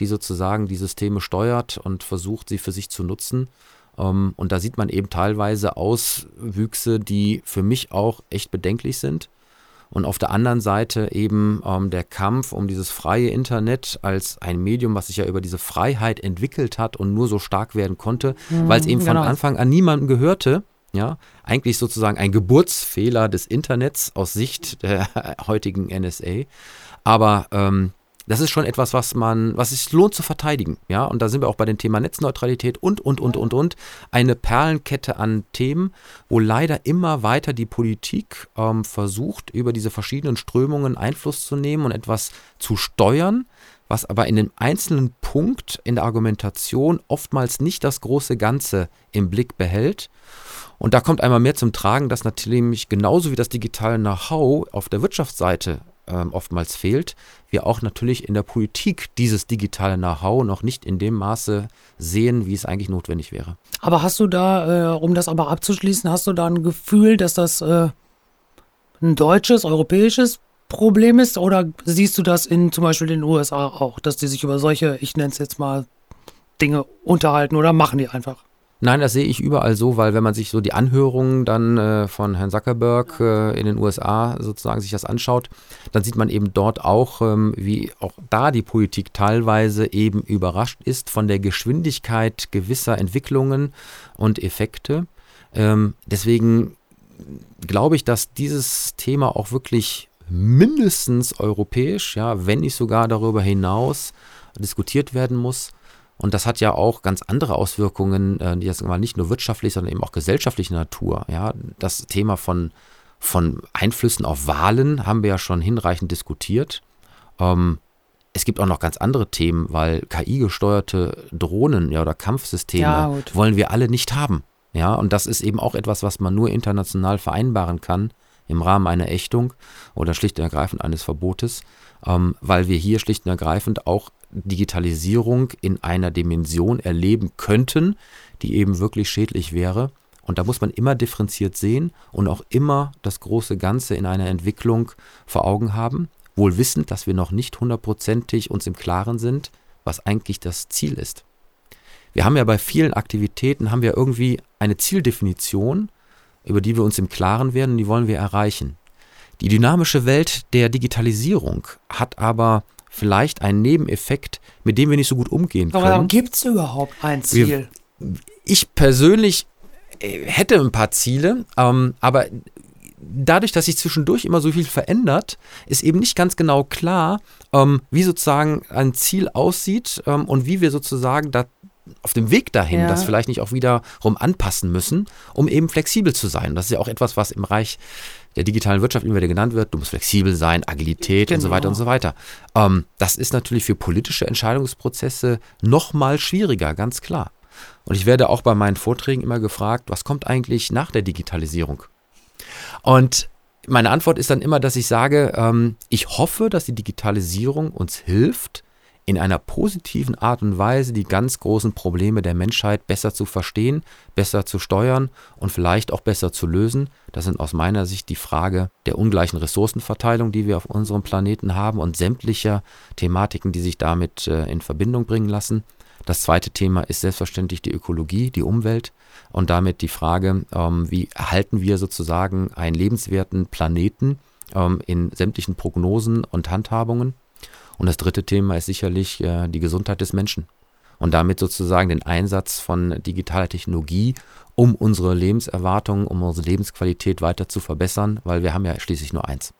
die sozusagen die Systeme steuert und versucht, sie für sich zu nutzen. Ähm, und da sieht man eben teilweise Auswüchse, die für mich auch echt bedenklich sind. Und auf der anderen Seite eben ähm, der Kampf um dieses freie Internet als ein Medium, was sich ja über diese Freiheit entwickelt hat und nur so stark werden konnte, mhm, weil es eben von genau. Anfang an niemandem gehörte. Ja, eigentlich sozusagen ein Geburtsfehler des Internets aus Sicht der [LAUGHS] heutigen NSA. Aber ähm, das ist schon etwas, was man, was es lohnt zu verteidigen. Ja, und da sind wir auch bei dem Thema Netzneutralität und, und, und, und, und. Eine Perlenkette an Themen, wo leider immer weiter die Politik ähm, versucht, über diese verschiedenen Strömungen Einfluss zu nehmen und etwas zu steuern, was aber in dem einzelnen Punkt in der Argumentation oftmals nicht das große Ganze im Blick behält. Und da kommt einmal mehr zum Tragen, dass natürlich genauso wie das digitale Know-how auf der Wirtschaftsseite ähm, oftmals fehlt, wir auch natürlich in der Politik dieses digitale Know-how noch nicht in dem Maße sehen, wie es eigentlich notwendig wäre. Aber hast du da, äh, um das aber abzuschließen, hast du da ein Gefühl, dass das äh, ein deutsches, europäisches Problem ist? Oder siehst du das in zum Beispiel den USA auch, dass die sich über solche, ich nenne es jetzt mal, Dinge unterhalten oder machen die einfach? Nein, das sehe ich überall so, weil wenn man sich so die Anhörungen dann äh, von Herrn Zuckerberg äh, in den USA sozusagen sich das anschaut, dann sieht man eben dort auch, ähm, wie auch da die Politik teilweise eben überrascht ist von der Geschwindigkeit gewisser Entwicklungen und Effekte. Ähm, deswegen glaube ich, dass dieses Thema auch wirklich mindestens europäisch, ja, wenn nicht sogar darüber hinaus diskutiert werden muss. Und das hat ja auch ganz andere Auswirkungen, äh, die jetzt mal nicht nur wirtschaftlich, sondern eben auch gesellschaftlicher Natur. Ja, das Thema von, von Einflüssen auf Wahlen haben wir ja schon hinreichend diskutiert. Ähm, es gibt auch noch ganz andere Themen, weil KI-gesteuerte Drohnen ja, oder Kampfsysteme ja, wollen wir alle nicht haben. Ja, und das ist eben auch etwas, was man nur international vereinbaren kann im Rahmen einer Ächtung oder schlicht und ergreifend eines Verbotes, ähm, weil wir hier schlicht und ergreifend auch Digitalisierung in einer Dimension erleben könnten, die eben wirklich schädlich wäre. Und da muss man immer differenziert sehen und auch immer das große Ganze in einer Entwicklung vor Augen haben, wohl wissend, dass wir noch nicht hundertprozentig uns im Klaren sind, was eigentlich das Ziel ist. Wir haben ja bei vielen Aktivitäten haben wir irgendwie eine Zieldefinition, über die wir uns im Klaren werden, die wollen wir erreichen. Die dynamische Welt der Digitalisierung hat aber vielleicht einen Nebeneffekt, mit dem wir nicht so gut umgehen können. Aber gibt es überhaupt ein Ziel? Wir, ich persönlich äh, hätte ein paar Ziele, ähm, aber dadurch, dass sich zwischendurch immer so viel verändert, ist eben nicht ganz genau klar, ähm, wie sozusagen ein Ziel aussieht ähm, und wie wir sozusagen da auf dem Weg dahin ja. das vielleicht nicht auch wiederum anpassen müssen, um eben flexibel zu sein. Das ist ja auch etwas, was im Bereich der digitalen Wirtschaft immer wieder genannt wird. Du musst flexibel sein, Agilität genau. und so weiter und so weiter. Ähm, das ist natürlich für politische Entscheidungsprozesse noch mal schwieriger, ganz klar. Und ich werde auch bei meinen Vorträgen immer gefragt, was kommt eigentlich nach der Digitalisierung? Und meine Antwort ist dann immer, dass ich sage, ähm, ich hoffe, dass die Digitalisierung uns hilft, in einer positiven Art und Weise die ganz großen Probleme der Menschheit besser zu verstehen, besser zu steuern und vielleicht auch besser zu lösen. Das sind aus meiner Sicht die Frage der ungleichen Ressourcenverteilung, die wir auf unserem Planeten haben und sämtlicher Thematiken, die sich damit äh, in Verbindung bringen lassen. Das zweite Thema ist selbstverständlich die Ökologie, die Umwelt und damit die Frage, ähm, wie erhalten wir sozusagen einen lebenswerten Planeten ähm, in sämtlichen Prognosen und Handhabungen. Und das dritte Thema ist sicherlich äh, die Gesundheit des Menschen. Und damit sozusagen den Einsatz von digitaler Technologie, um unsere Lebenserwartung, um unsere Lebensqualität weiter zu verbessern, weil wir haben ja schließlich nur eins.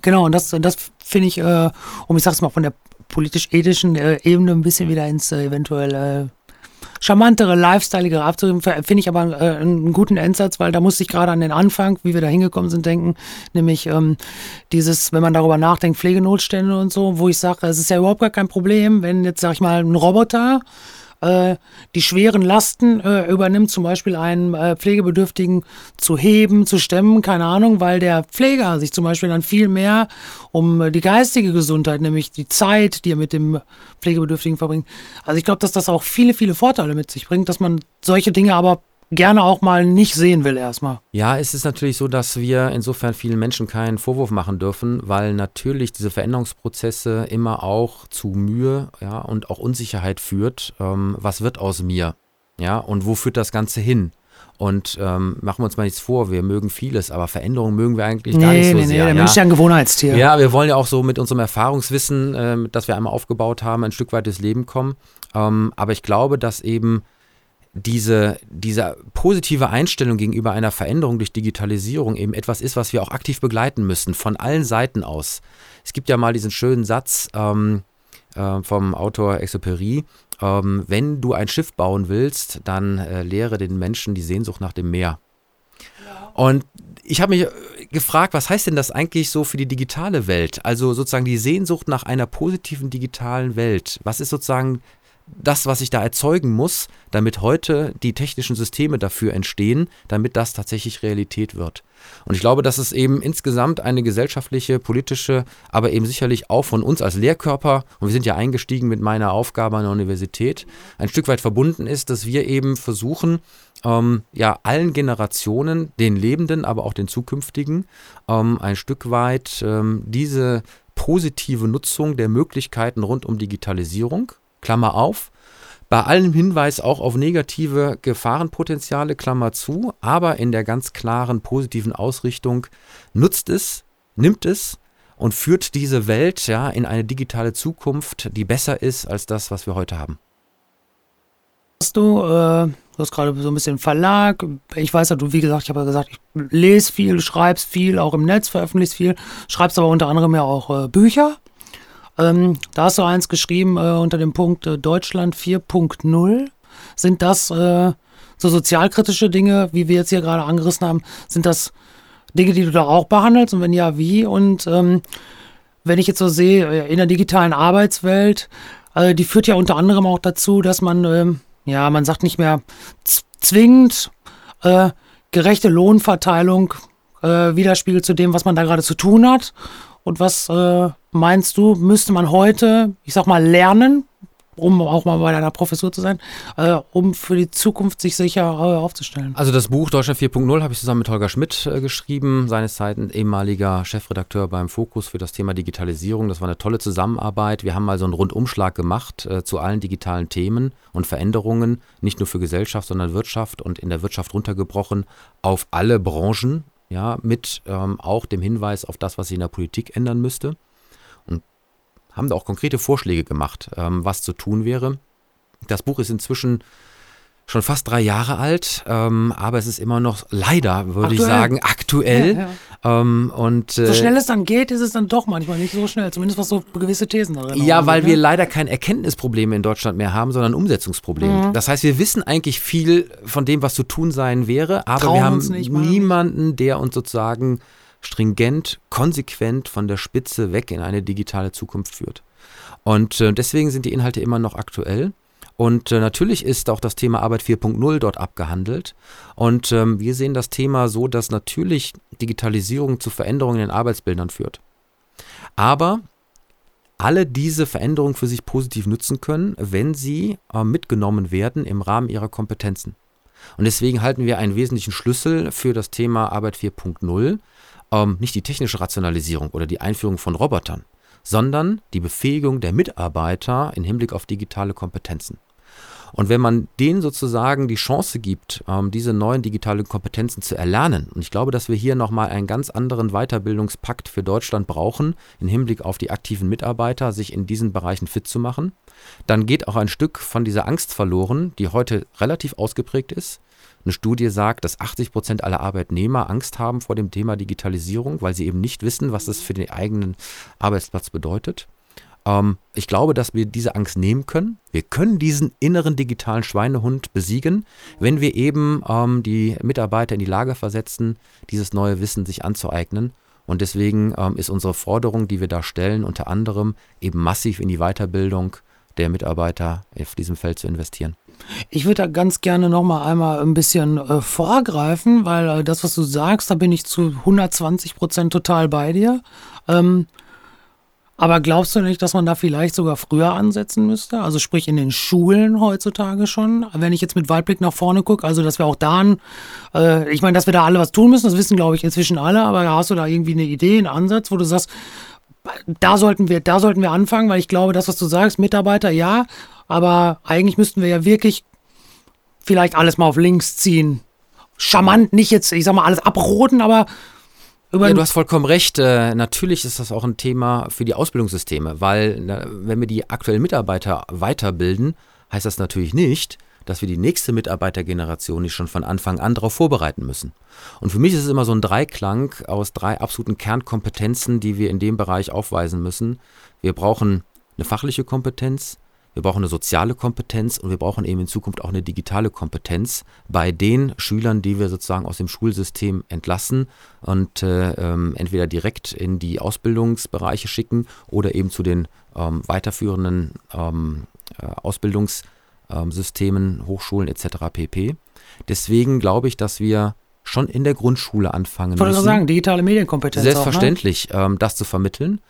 Genau, und das, das finde ich, äh, um ich sag's mal von der politisch-ethischen äh, Ebene ein bisschen wieder ins äh, eventuell äh, charmantere, lifestyleigere abzugeben, finde ich aber äh, einen guten Endsatz, weil da musste ich gerade an den Anfang, wie wir da hingekommen sind, denken, nämlich ähm, dieses, wenn man darüber nachdenkt, Pflegenotstände und so, wo ich sage, es ist ja überhaupt gar kein Problem, wenn jetzt, sag ich mal, ein Roboter äh, die schweren Lasten äh, übernimmt, zum Beispiel einen äh, Pflegebedürftigen zu heben, zu stemmen, keine Ahnung, weil der Pfleger sich zum Beispiel dann viel mehr um äh, die geistige Gesundheit, nämlich die Zeit, die er mit dem Pflegebedürftigen verbringt. Also ich glaube, dass das auch viele, viele Vorteile mit sich bringt, dass man solche Dinge aber gerne auch mal nicht sehen will erstmal. Ja, es ist natürlich so, dass wir insofern vielen Menschen keinen Vorwurf machen dürfen, weil natürlich diese Veränderungsprozesse immer auch zu Mühe ja, und auch Unsicherheit führt. Ähm, was wird aus mir? Ja, und wo führt das Ganze hin? Und ähm, machen wir uns mal nichts vor, wir mögen vieles, aber Veränderungen mögen wir eigentlich nee, gar nicht so nee, sehr. Nee, der Mensch ist ja ein Gewohnheitstier. Ja, wir wollen ja auch so mit unserem Erfahrungswissen, äh, das wir einmal aufgebaut haben, ein Stück weit ins Leben kommen. Ähm, aber ich glaube, dass eben diese, diese positive Einstellung gegenüber einer Veränderung durch Digitalisierung eben etwas ist, was wir auch aktiv begleiten müssen, von allen Seiten aus. Es gibt ja mal diesen schönen Satz, ähm, äh, vom Autor Exupéry. Ähm, wenn du ein Schiff bauen willst, dann äh, lehre den Menschen die Sehnsucht nach dem Meer. Und ich habe mich gefragt, was heißt denn das eigentlich so für die digitale Welt? Also sozusagen die Sehnsucht nach einer positiven digitalen Welt. Was ist sozusagen das, was ich da erzeugen muss, damit heute die technischen Systeme dafür entstehen, damit das tatsächlich Realität wird. Und ich glaube, dass es eben insgesamt eine gesellschaftliche, politische, aber eben sicherlich auch von uns als Lehrkörper, und wir sind ja eingestiegen mit meiner Aufgabe an der Universität, ein Stück weit verbunden ist, dass wir eben versuchen, ähm, ja, allen Generationen, den Lebenden, aber auch den zukünftigen, ähm, ein Stück weit ähm, diese positive Nutzung der Möglichkeiten rund um Digitalisierung, Klammer auf, bei allem Hinweis auch auf negative Gefahrenpotenziale, Klammer zu, aber in der ganz klaren positiven Ausrichtung nutzt es, nimmt es und führt diese Welt ja in eine digitale Zukunft, die besser ist als das, was wir heute haben. Hast du, äh, du hast gerade so ein bisschen Verlag. Ich weiß ja, du, wie gesagt, ich habe ja gesagt, ich lese viel, schreibst viel, auch im Netz, veröffentlichst viel, schreibst aber unter anderem ja auch äh, Bücher. Ähm, da hast du eins geschrieben äh, unter dem Punkt äh, Deutschland 4.0. Sind das äh, so sozialkritische Dinge, wie wir jetzt hier gerade angerissen haben, sind das Dinge, die du da auch behandelst? Und wenn ja, wie? Und ähm, wenn ich jetzt so sehe, äh, in der digitalen Arbeitswelt, äh, die führt ja unter anderem auch dazu, dass man, ähm, ja, man sagt nicht mehr zwingend äh, gerechte Lohnverteilung widerspiegelt zu dem, was man da gerade zu tun hat und was äh, meinst du, müsste man heute, ich sag mal, lernen, um auch mal bei deiner Professur zu sein, äh, um für die Zukunft sich sicher äh, aufzustellen? Also das Buch Deutschland 4.0 habe ich zusammen mit Holger Schmidt äh, geschrieben, seines Zeiten ehemaliger Chefredakteur beim Fokus für das Thema Digitalisierung. Das war eine tolle Zusammenarbeit. Wir haben mal so einen Rundumschlag gemacht äh, zu allen digitalen Themen und Veränderungen, nicht nur für Gesellschaft, sondern Wirtschaft und in der Wirtschaft runtergebrochen auf alle Branchen ja, mit ähm, auch dem Hinweis auf das, was sich in der Politik ändern müsste. Haben da auch konkrete Vorschläge gemacht, ähm, was zu tun wäre. Das Buch ist inzwischen schon fast drei Jahre alt, ähm, aber es ist immer noch leider, würde ich sagen, aktuell. Ja, ja. Ähm, und, äh, so schnell es dann geht, ist es dann doch manchmal nicht so schnell, zumindest was so gewisse Thesen darin Ja, weil ne? wir leider kein Erkenntnisprobleme in Deutschland mehr haben, sondern Umsetzungsprobleme. Mhm. Das heißt, wir wissen eigentlich viel von dem, was zu tun sein wäre, aber Trauen wir haben niemanden, der uns sozusagen stringent, konsequent von der Spitze weg in eine digitale Zukunft führt. Und äh, deswegen sind die Inhalte immer noch aktuell. Und äh, natürlich ist auch das Thema Arbeit 4.0 dort abgehandelt. Und ähm, wir sehen das Thema so, dass natürlich Digitalisierung zu Veränderungen in den Arbeitsbildern führt. Aber alle diese Veränderungen für sich positiv nutzen können, wenn sie äh, mitgenommen werden im Rahmen ihrer Kompetenzen. Und deswegen halten wir einen wesentlichen Schlüssel für das Thema Arbeit 4.0, ähm, nicht die technische Rationalisierung oder die Einführung von Robotern, sondern die Befähigung der Mitarbeiter im Hinblick auf digitale Kompetenzen. Und wenn man denen sozusagen die Chance gibt, ähm, diese neuen digitalen Kompetenzen zu erlernen, und ich glaube, dass wir hier nochmal einen ganz anderen Weiterbildungspakt für Deutschland brauchen, im Hinblick auf die aktiven Mitarbeiter, sich in diesen Bereichen fit zu machen, dann geht auch ein Stück von dieser Angst verloren, die heute relativ ausgeprägt ist. Eine Studie sagt, dass 80 Prozent aller Arbeitnehmer Angst haben vor dem Thema Digitalisierung, weil sie eben nicht wissen, was das für den eigenen Arbeitsplatz bedeutet. Ähm, ich glaube, dass wir diese Angst nehmen können. Wir können diesen inneren digitalen Schweinehund besiegen, wenn wir eben ähm, die Mitarbeiter in die Lage versetzen, dieses neue Wissen sich anzueignen. Und deswegen ähm, ist unsere Forderung, die wir da stellen, unter anderem eben massiv in die Weiterbildung der Mitarbeiter auf diesem Feld zu investieren. Ich würde da ganz gerne noch mal einmal ein bisschen äh, vorgreifen, weil äh, das, was du sagst, da bin ich zu 120 Prozent total bei dir. Ähm, aber glaubst du nicht, dass man da vielleicht sogar früher ansetzen müsste? Also sprich in den Schulen heutzutage schon. Wenn ich jetzt mit Weitblick nach vorne gucke, also dass wir auch da, äh, ich meine, dass wir da alle was tun müssen, das wissen glaube ich inzwischen alle, aber hast du da irgendwie eine Idee, einen Ansatz, wo du sagst, da sollten wir, da sollten wir anfangen, weil ich glaube, das, was du sagst, Mitarbeiter, ja, aber eigentlich müssten wir ja wirklich vielleicht alles mal auf links ziehen. Charmant, nicht jetzt, ich sag mal, alles abroten, aber über ja, du hast vollkommen recht. Äh, natürlich ist das auch ein Thema für die Ausbildungssysteme, weil na, wenn wir die aktuellen Mitarbeiter weiterbilden, heißt das natürlich nicht, dass wir die nächste Mitarbeitergeneration nicht schon von Anfang an darauf vorbereiten müssen. Und für mich ist es immer so ein Dreiklang aus drei absoluten Kernkompetenzen, die wir in dem Bereich aufweisen müssen. Wir brauchen eine fachliche Kompetenz, wir brauchen eine soziale Kompetenz und wir brauchen eben in Zukunft auch eine digitale Kompetenz bei den Schülern, die wir sozusagen aus dem Schulsystem entlassen und äh, ähm, entweder direkt in die Ausbildungsbereiche schicken oder eben zu den ähm, weiterführenden ähm, äh, Ausbildungssystemen, Hochschulen etc. pp. Deswegen glaube ich, dass wir schon in der Grundschule anfangen ich wollte müssen. sagen, digitale Medienkompetenz. Selbstverständlich, auch, ne? das zu vermitteln.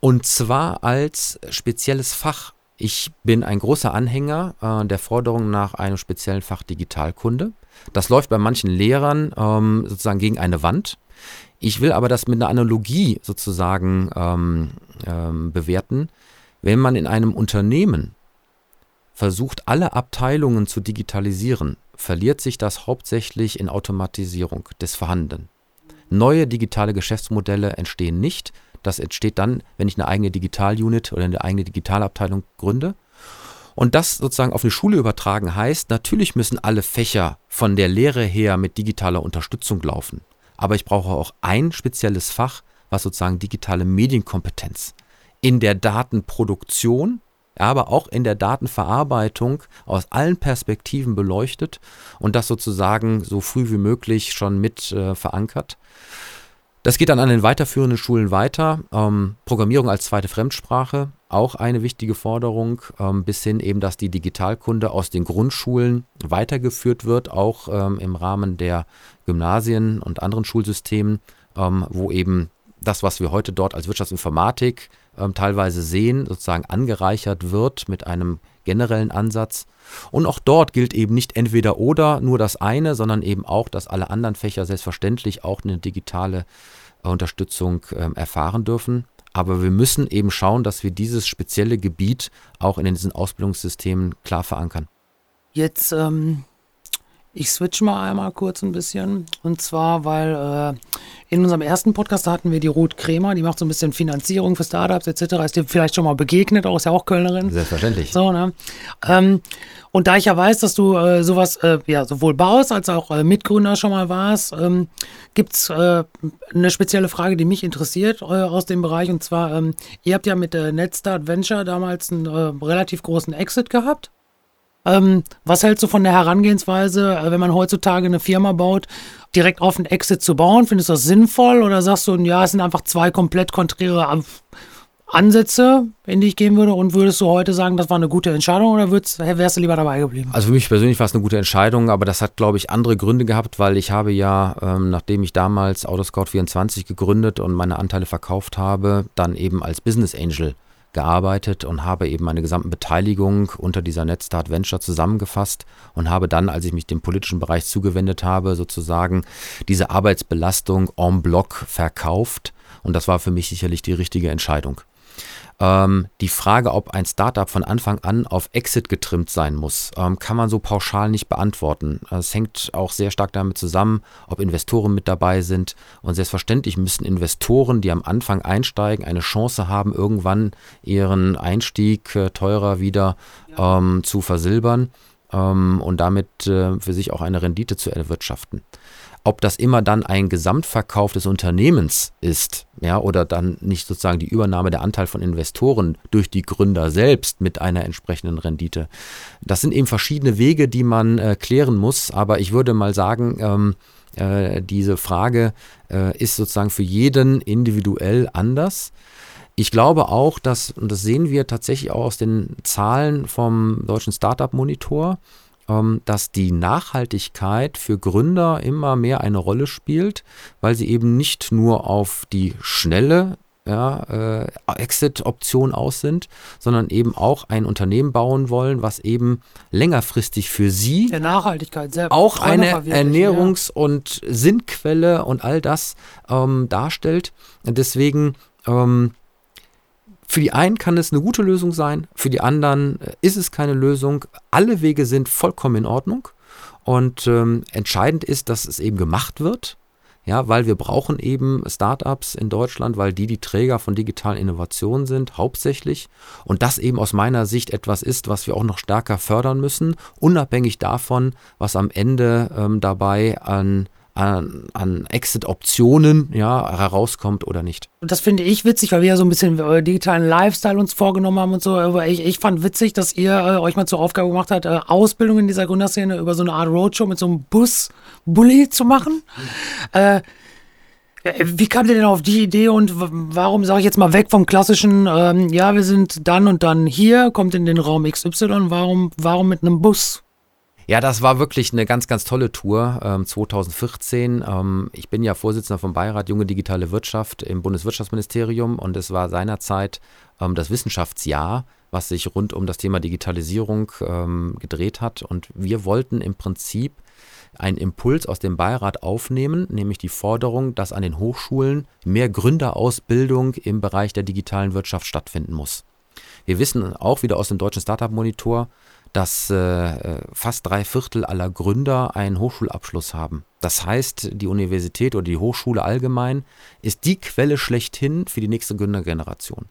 Und zwar als spezielles Fach ich bin ein großer Anhänger äh, der Forderung nach einem speziellen Fach Digitalkunde. Das läuft bei manchen Lehrern ähm, sozusagen gegen eine Wand. Ich will aber das mit einer Analogie sozusagen ähm, ähm, bewerten. Wenn man in einem Unternehmen versucht, alle Abteilungen zu digitalisieren, verliert sich das hauptsächlich in Automatisierung des Vorhandenen. Neue digitale Geschäftsmodelle entstehen nicht, das entsteht dann, wenn ich eine eigene Digital-Unit oder eine eigene Digitalabteilung gründe. Und das sozusagen auf eine Schule übertragen heißt, natürlich müssen alle Fächer von der Lehre her mit digitaler Unterstützung laufen. Aber ich brauche auch ein spezielles Fach, was sozusagen digitale Medienkompetenz in der Datenproduktion, aber auch in der Datenverarbeitung aus allen Perspektiven beleuchtet und das sozusagen so früh wie möglich schon mit äh, verankert. Das geht dann an den weiterführenden Schulen weiter. Ähm, Programmierung als zweite Fremdsprache, auch eine wichtige Forderung, ähm, bis hin eben, dass die Digitalkunde aus den Grundschulen weitergeführt wird, auch ähm, im Rahmen der Gymnasien und anderen Schulsystemen, ähm, wo eben das, was wir heute dort als Wirtschaftsinformatik ähm, teilweise sehen, sozusagen angereichert wird mit einem generellen Ansatz. Und auch dort gilt eben nicht entweder oder nur das eine, sondern eben auch, dass alle anderen Fächer selbstverständlich auch eine digitale äh, Unterstützung äh, erfahren dürfen. Aber wir müssen eben schauen, dass wir dieses spezielle Gebiet auch in diesen Ausbildungssystemen klar verankern. Jetzt ähm, ich switch mal einmal kurz ein bisschen. Und zwar, weil äh, in unserem ersten Podcast hatten wir die Ruth Kremer, die macht so ein bisschen Finanzierung für Startups etc. Ist dir vielleicht schon mal begegnet, auch ist ja auch Kölnerin. Selbstverständlich. So, ne? Ähm, und da ich ja weiß, dass du äh, sowas äh, ja sowohl baust als auch äh, Mitgründer schon mal warst, ähm, gibt es äh, eine spezielle Frage, die mich interessiert äh, aus dem Bereich. Und zwar, ähm, ihr habt ja mit äh, NetStart Venture damals einen äh, relativ großen Exit gehabt. Ähm, was hältst du von der Herangehensweise, äh, wenn man heutzutage eine Firma baut, direkt auf einen Exit zu bauen? Findest du das sinnvoll oder sagst du, ja, es sind einfach zwei komplett konträre Ansätze, in die ich gehen würde? Und würdest du heute sagen, das war eine gute Entscheidung oder wärst du lieber dabei geblieben? Also für mich persönlich war es eine gute Entscheidung, aber das hat, glaube ich, andere Gründe gehabt, weil ich habe ja, ähm, nachdem ich damals Autoscout24 gegründet und meine Anteile verkauft habe, dann eben als Business Angel gearbeitet und habe eben meine gesamten Beteiligung unter dieser Netstart Venture zusammengefasst und habe dann, als ich mich dem politischen Bereich zugewendet habe, sozusagen diese Arbeitsbelastung en bloc verkauft. Und das war für mich sicherlich die richtige Entscheidung. Ähm, die Frage, ob ein Startup von Anfang an auf Exit getrimmt sein muss, ähm, kann man so pauschal nicht beantworten. Es hängt auch sehr stark damit zusammen, ob Investoren mit dabei sind. Und selbstverständlich müssen Investoren, die am Anfang einsteigen, eine Chance haben, irgendwann ihren Einstieg äh, teurer wieder ähm, zu versilbern ähm, und damit äh, für sich auch eine Rendite zu erwirtschaften. Ob das immer dann ein Gesamtverkauf des Unternehmens ist, ja, oder dann nicht sozusagen die Übernahme der Anteil von Investoren durch die Gründer selbst mit einer entsprechenden Rendite. Das sind eben verschiedene Wege, die man äh, klären muss, aber ich würde mal sagen, ähm, äh, diese Frage äh, ist sozusagen für jeden individuell anders. Ich glaube auch, dass, und das sehen wir tatsächlich auch aus den Zahlen vom Deutschen Startup Monitor, ähm, dass die Nachhaltigkeit für Gründer immer mehr eine Rolle spielt, weil sie eben nicht nur auf die schnelle ja, äh, Exit-Option aus sind, sondern eben auch ein Unternehmen bauen wollen, was eben längerfristig für sie der Nachhaltigkeit selbst auch eine Ernährungs- ja. und Sinnquelle und all das ähm, darstellt. Deswegen ähm, für die einen kann es eine gute Lösung sein, für die anderen äh, ist es keine Lösung. Alle Wege sind vollkommen in Ordnung und ähm, entscheidend ist, dass es eben gemacht wird. Ja, weil wir brauchen eben Startups in Deutschland, weil die die Träger von digitalen Innovationen sind, hauptsächlich. Und das eben aus meiner Sicht etwas ist, was wir auch noch stärker fördern müssen, unabhängig davon, was am Ende ähm, dabei an an, an Exit-Optionen ja, herauskommt oder nicht. Und das finde ich witzig, weil wir ja so ein bisschen äh, digitalen Lifestyle uns vorgenommen haben und so. Aber ich, ich fand witzig, dass ihr äh, euch mal zur Aufgabe gemacht habt, äh, Ausbildung in dieser Gründerszene über so eine Art Roadshow mit so einem Bus-Bully zu machen. Äh, wie kam ihr denn auf die Idee und warum sage ich jetzt mal weg vom klassischen, ähm, ja, wir sind dann und dann hier, kommt in den Raum XY, warum, warum mit einem Bus? Ja, das war wirklich eine ganz, ganz tolle Tour ähm, 2014. Ähm, ich bin ja Vorsitzender vom Beirat Junge Digitale Wirtschaft im Bundeswirtschaftsministerium und es war seinerzeit ähm, das Wissenschaftsjahr, was sich rund um das Thema Digitalisierung ähm, gedreht hat. Und wir wollten im Prinzip einen Impuls aus dem Beirat aufnehmen, nämlich die Forderung, dass an den Hochschulen mehr Gründerausbildung im Bereich der digitalen Wirtschaft stattfinden muss. Wir wissen auch wieder aus dem deutschen Startup-Monitor, dass äh, fast drei Viertel aller Gründer einen Hochschulabschluss haben. Das heißt, die Universität oder die Hochschule allgemein ist die Quelle schlechthin für die nächste Gründergeneration.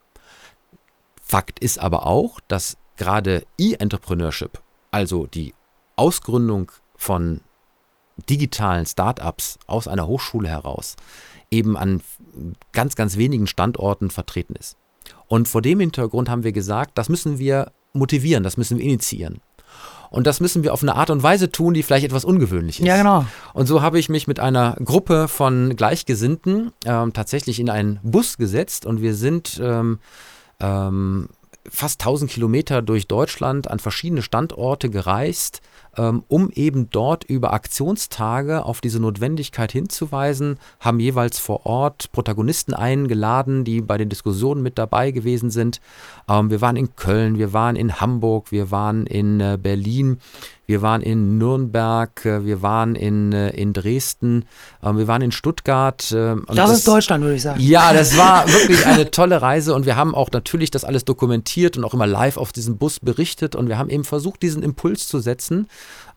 Fakt ist aber auch, dass gerade E-Entrepreneurship, also die Ausgründung von digitalen Startups aus einer Hochschule heraus, eben an ganz, ganz wenigen Standorten vertreten ist. Und vor dem Hintergrund haben wir gesagt, das müssen wir motivieren, das müssen wir initiieren. Und das müssen wir auf eine Art und Weise tun, die vielleicht etwas ungewöhnlich ist. Ja, genau. Und so habe ich mich mit einer Gruppe von Gleichgesinnten ähm, tatsächlich in einen Bus gesetzt und wir sind ähm, ähm, fast 1000 Kilometer durch Deutschland an verschiedene Standorte gereist, ähm, um eben dort über Aktionstage auf diese Notwendigkeit hinzuweisen, haben jeweils vor Ort Protagonisten eingeladen, die bei den Diskussionen mit dabei gewesen sind. Ähm, wir waren in Köln, wir waren in Hamburg, wir waren in äh, Berlin, wir waren in Nürnberg, äh, wir waren in, äh, in Dresden, ähm, wir waren in Stuttgart. Das, das, ist Deutschland, würde ich sagen. Ja, das [LAUGHS] war wirklich eine tolle Reise und wir haben auch natürlich das alles dokumentiert und auch immer live auf diesem Bus berichtet und wir haben eben versucht, diesen Impuls zu setzen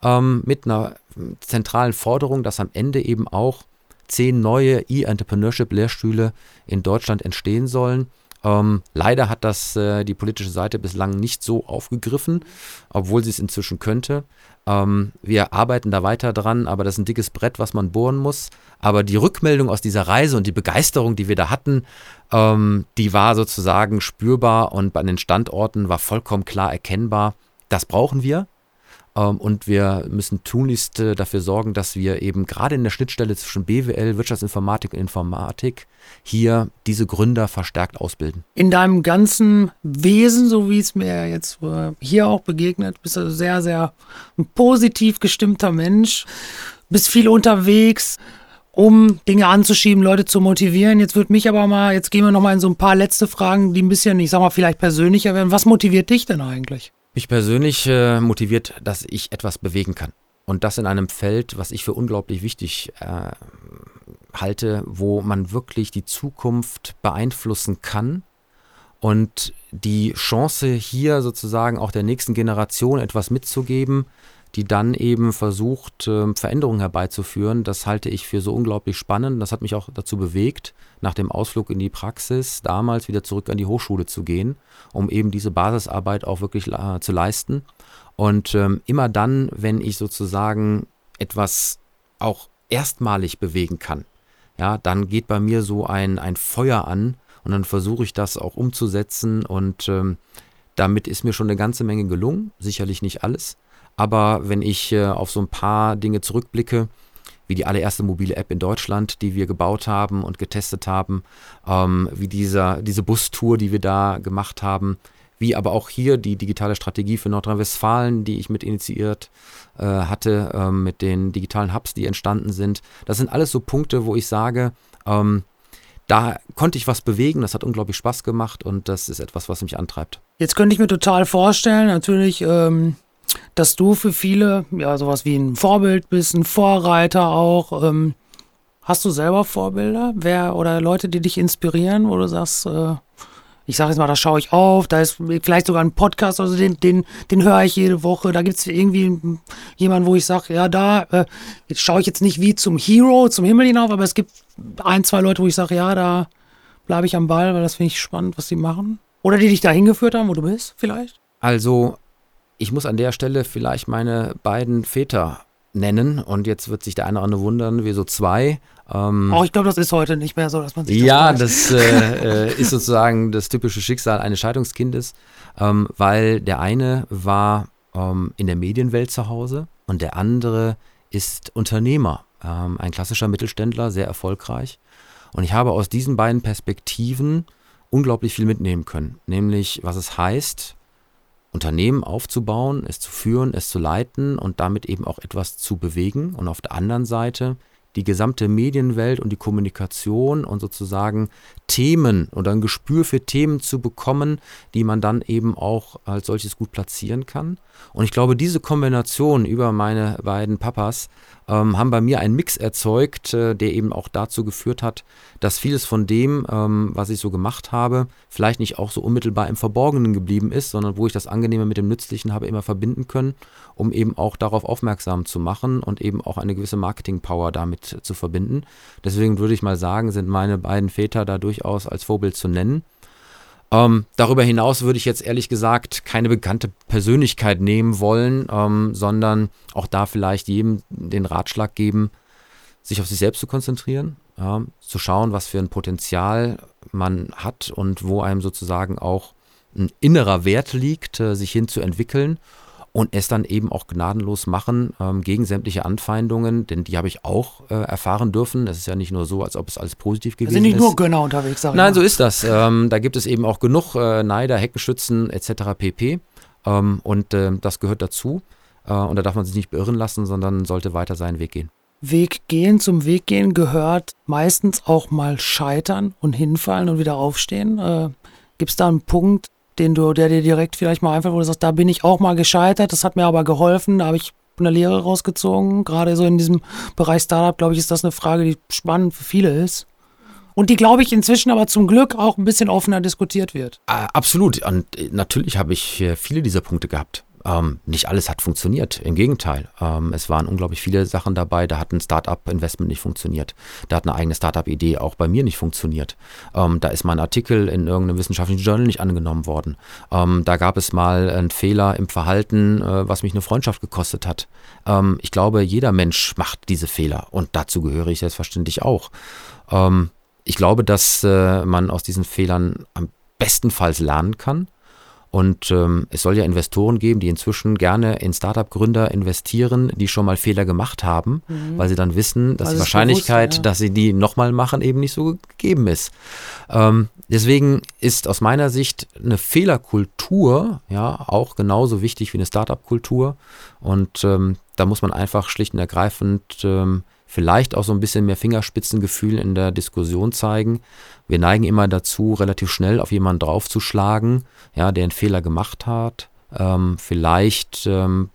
ähm, mit einer zentralen Forderung, dass am Ende eben auch zehn neue E-Entrepreneurship-Lehrstühle in Deutschland entstehen sollen. Ähm, leider hat das äh, die politische Seite bislang nicht so aufgegriffen, obwohl sie es inzwischen könnte. Ähm, wir arbeiten da weiter dran, aber das ist ein dickes Brett, was man bohren muss. Aber die Rückmeldung aus dieser Reise und die Begeisterung, die wir da hatten, ähm, die war sozusagen spürbar und bei den Standorten war vollkommen klar erkennbar, das brauchen wir. Ähm, und wir müssen tunlichst äh, dafür sorgen, dass wir eben gerade in der Schnittstelle zwischen BWL, Wirtschaftsinformatik und Informatik hier diese Gründer verstärkt ausbilden. In deinem ganzen Wesen, so wie es mir jetzt äh, hier auch begegnet, bist du sehr, sehr ein positiv gestimmter Mensch, bist viel unterwegs um Dinge anzuschieben, Leute zu motivieren. Jetzt würde mich aber mal, jetzt gehen wir nochmal in so ein paar letzte Fragen, die ein bisschen, ich sag mal, vielleicht persönlicher werden. Was motiviert dich denn eigentlich? Mich persönlich äh, motiviert, dass ich etwas bewegen kann. Und das in einem Feld, was ich für unglaublich wichtig äh, halte, wo man wirklich die Zukunft beeinflussen kann und die Chance hier sozusagen auch der nächsten Generation etwas mitzugeben, die dann eben versucht, ähm, Veränderungen herbeizuführen. Das halte ich für so unglaublich spannend. Das hat mich auch dazu bewegt, nach dem Ausflug in die Praxis damals wieder zurück an die Hochschule zu gehen, um eben diese Basisarbeit auch wirklich zu leisten. Und ähm, immer dann, wenn ich sozusagen etwas auch erstmalig bewegen kann, ja, dann geht bei mir so ein, ein Feuer an und dann versuche ich das auch umzusetzen und ähm, damit ist mir schon eine ganze Menge gelungen, sicherlich nicht alles, aber wenn ich äh, auf so ein paar Dinge zurückblicke, wie die allererste mobile App in Deutschland, die wir gebaut haben und getestet haben, ähm, wie dieser, diese Bustour, die wir da gemacht haben, wie aber auch hier die digitale Strategie für Nordrhein-Westfalen, die ich mit initiiert äh, hatte, äh, mit den digitalen Hubs, die entstanden sind. Das sind alles so Punkte, wo ich sage, ähm, da konnte ich was bewegen, das hat unglaublich Spaß gemacht und das ist etwas, was mich antreibt. Jetzt könnte ich mir total vorstellen, natürlich, ähm, dass du für viele ja sowas wie ein Vorbild bist, ein Vorreiter auch. Ähm, hast du selber Vorbilder? Wer oder Leute, die dich inspirieren, wo du sagst, äh, ich sage jetzt mal, da schaue ich auf, da ist vielleicht sogar ein Podcast, also den, den, den höre ich jede Woche. Da gibt es irgendwie jemanden, wo ich sage, ja, da äh, schaue ich jetzt nicht wie zum Hero, zum Himmel hinauf, aber es gibt ein, zwei Leute, wo ich sage, ja, da bleibe ich am Ball, weil das finde ich spannend, was die machen. Oder die dich da hingeführt haben, wo du bist, vielleicht? Also ich muss an der Stelle vielleicht meine beiden Väter nennen. Und jetzt wird sich der eine oder andere wundern, wieso zwei. Ähm, oh, ich glaube, das ist heute nicht mehr so, dass man sich das Ja, das äh, äh, ist sozusagen das typische Schicksal eines Scheidungskindes, ähm, weil der eine war ähm, in der Medienwelt zu Hause und der andere ist Unternehmer, ähm, ein klassischer Mittelständler, sehr erfolgreich. Und ich habe aus diesen beiden Perspektiven unglaublich viel mitnehmen können, nämlich was es heißt, Unternehmen aufzubauen, es zu führen, es zu leiten und damit eben auch etwas zu bewegen. Und auf der anderen Seite die gesamte Medienwelt und die Kommunikation und sozusagen Themen oder ein Gespür für Themen zu bekommen, die man dann eben auch als solches gut platzieren kann. Und ich glaube, diese Kombination über meine beiden Papas ähm, haben bei mir einen Mix erzeugt, äh, der eben auch dazu geführt hat, dass vieles von dem, ähm, was ich so gemacht habe, vielleicht nicht auch so unmittelbar im Verborgenen geblieben ist, sondern wo ich das Angenehme mit dem Nützlichen habe immer verbinden können, um eben auch darauf aufmerksam zu machen und eben auch eine gewisse Marketing-Power damit zu verbinden. Deswegen würde ich mal sagen, sind meine beiden Väter da durchaus als Vorbild zu nennen. Ähm, darüber hinaus würde ich jetzt ehrlich gesagt keine bekannte Persönlichkeit nehmen wollen, ähm, sondern auch da vielleicht jedem den Ratschlag geben, sich auf sich selbst zu konzentrieren, ja, zu schauen, was für ein Potenzial man hat und wo einem sozusagen auch ein innerer Wert liegt, äh, sich hin zu entwickeln und es dann eben auch gnadenlos machen ähm, gegen sämtliche Anfeindungen, denn die habe ich auch äh, erfahren dürfen. Es ist ja nicht nur so, als ob es alles positiv gewesen ist. sind nicht nur Gönner unterwegs, sag ich Nein, mal. so ist das. Ähm, da gibt es eben auch genug äh, Neider, Heckenschützen etc. pp. Ähm, und äh, das gehört dazu. Äh, und da darf man sich nicht beirren lassen, sondern sollte weiter seinen Weg gehen. Weg gehen, zum Weg gehen gehört meistens auch mal scheitern und hinfallen und wieder aufstehen. Äh, Gibt es da einen Punkt, den du, der dir direkt vielleicht mal einfach, wo du sagst, da bin ich auch mal gescheitert, das hat mir aber geholfen, da habe ich eine Lehre rausgezogen. Gerade so in diesem Bereich Startup, glaube ich, ist das eine Frage, die spannend für viele ist. Und die, glaube ich, inzwischen aber zum Glück auch ein bisschen offener diskutiert wird. Äh, absolut. Und äh, natürlich habe ich viele dieser Punkte gehabt. Ähm, nicht alles hat funktioniert, im Gegenteil. Ähm, es waren unglaublich viele Sachen dabei, da hat ein Startup-Investment nicht funktioniert. Da hat eine eigene Startup-Idee auch bei mir nicht funktioniert. Ähm, da ist mein Artikel in irgendeinem wissenschaftlichen Journal nicht angenommen worden. Ähm, da gab es mal einen Fehler im Verhalten, äh, was mich eine Freundschaft gekostet hat. Ähm, ich glaube, jeder Mensch macht diese Fehler und dazu gehöre ich selbstverständlich auch. Ähm, ich glaube, dass äh, man aus diesen Fehlern am bestenfalls lernen kann und ähm, es soll ja Investoren geben, die inzwischen gerne in Startup-Gründer investieren, die schon mal Fehler gemacht haben, mhm. weil sie dann wissen, dass also die Wahrscheinlichkeit, bewusst, ja. dass sie die nochmal machen, eben nicht so gegeben ist. Ähm, deswegen ist aus meiner Sicht eine Fehlerkultur ja auch genauso wichtig wie eine Startup-Kultur. Und ähm, da muss man einfach schlicht und ergreifend ähm, vielleicht auch so ein bisschen mehr Fingerspitzengefühl in der Diskussion zeigen. Wir neigen immer dazu, relativ schnell auf jemanden draufzuschlagen, ja, der einen Fehler gemacht hat. Ähm, vielleicht ähm,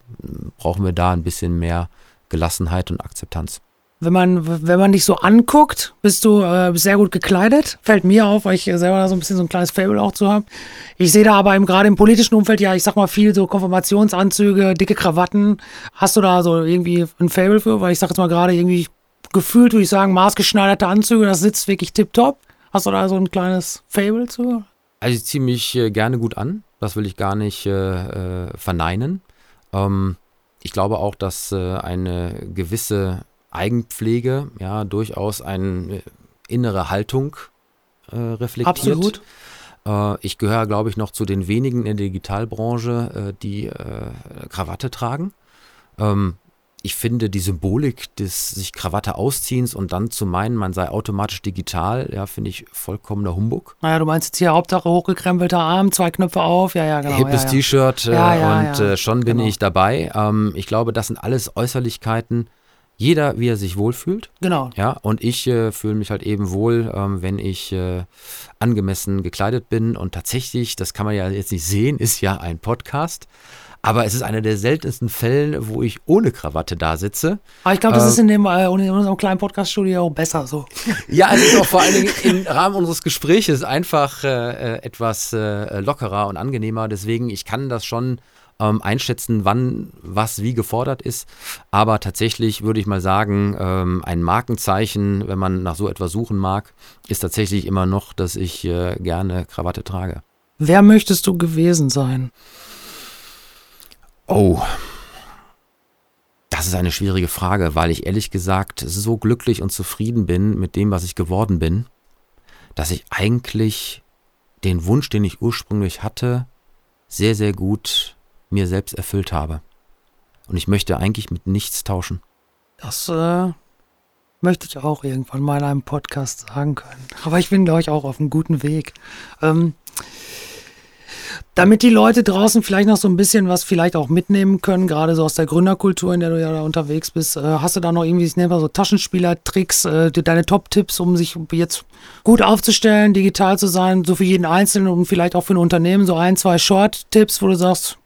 brauchen wir da ein bisschen mehr Gelassenheit und Akzeptanz wenn man, wenn man dich so anguckt, bist du äh, sehr gut gekleidet. Fällt mir auf, weil ich selber da so ein bisschen so ein kleines Fable auch zu habe. Ich sehe da aber im, gerade im politischen Umfeld ja, ich sag mal viel so Konfirmationsanzüge, dicke Krawatten. Hast du da so irgendwie ein Fable für? Weil ich sag jetzt mal gerade irgendwie gefühlt, würde ich sagen, maßgeschneiderte Anzüge, das sitzt wirklich tipptopp. Hast du da so ein kleines Fable zu? Also ich ziehe mich äh, gerne gut an. Das will ich gar nicht äh, äh verneinen. Ähm, ich glaube auch, dass äh, eine gewisse Eigenpflege ja durchaus eine innere Haltung äh, reflektiert. Absolut. Äh, ich gehöre, glaube ich, noch zu den wenigen in der Digitalbranche, äh, die äh, Krawatte tragen. Ähm, ich finde die Symbolik des sich Krawatte ausziehens und dann zu meinen, man sei automatisch digital, ja, finde ich vollkommener Humbug. Naja, du meinst jetzt hier Hauptsache hochgekrempelter Arm, zwei Knöpfe auf, ja, ja, genau. Hippes ja, ja. T-Shirt äh, ja, und äh, schon bin genau. ich dabei. Ähm, ich glaube, das sind alles Äußerlichkeiten, jeder, wie er sich wohlfühlt. Genau. Ja, und ich äh, fühle mich halt eben wohl, ähm, wenn ich äh, angemessen gekleidet bin. Und tatsächlich, das kann man ja jetzt nicht sehen, ist ja ein Podcast. Aber es ist einer der seltensten Fälle, wo ich ohne Krawatte da sitze. Aber ich glaube, das äh, ist in, dem, äh, in unserem kleinen Podcast-Studio auch besser so. [LAUGHS] Ja, es ist auch vor allen Dingen im Rahmen unseres Gespräches einfach äh, äh, etwas äh, lockerer und angenehmer. Deswegen, ich kann das schon ähm, einschätzen, wann was wie gefordert ist. Aber tatsächlich würde ich mal sagen, ähm, ein Markenzeichen, wenn man nach so etwas suchen mag, ist tatsächlich immer noch, dass ich äh, gerne Krawatte trage. Wer möchtest du gewesen sein? Oh. Das ist eine schwierige Frage, weil ich ehrlich gesagt so glücklich und zufrieden bin mit dem, was ich geworden bin, dass ich eigentlich den Wunsch, den ich ursprünglich hatte, sehr, sehr gut mir selbst erfüllt habe. Und ich möchte eigentlich mit nichts tauschen. Das äh, möchte ich auch irgendwann mal in einem Podcast sagen können. Aber ich bin, glaube ich, auch auf einem guten Weg. Ähm, damit die Leute draußen vielleicht noch so ein bisschen was vielleicht auch mitnehmen können, gerade so aus der Gründerkultur, in der du ja da unterwegs bist, äh, hast du da noch irgendwie, ich nenne mal so Taschenspieler-Tricks, äh, deine Top-Tipps, um sich jetzt gut aufzustellen, digital zu sein, so für jeden Einzelnen und vielleicht auch für ein Unternehmen, so ein, zwei Short-Tipps, wo du sagst,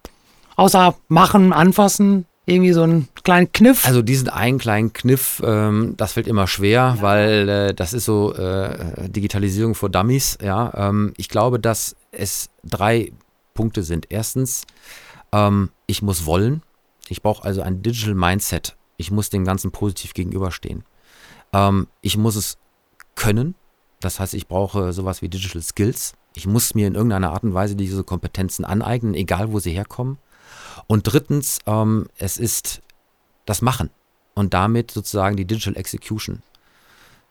außer machen, anfassen, irgendwie so einen kleinen Kniff? Also diesen einen kleinen Kniff, ähm, das fällt immer schwer, ja. weil äh, das ist so äh, Digitalisierung für Dummies. Ja, ähm, ich glaube, dass es drei Punkte sind. Erstens, ähm, ich muss wollen. Ich brauche also ein Digital Mindset. Ich muss dem Ganzen positiv gegenüberstehen. Ähm, ich muss es können. Das heißt, ich brauche sowas wie Digital Skills. Ich muss mir in irgendeiner Art und Weise diese Kompetenzen aneignen, egal wo sie herkommen. Und drittens, ähm, es ist das Machen und damit sozusagen die Digital Execution.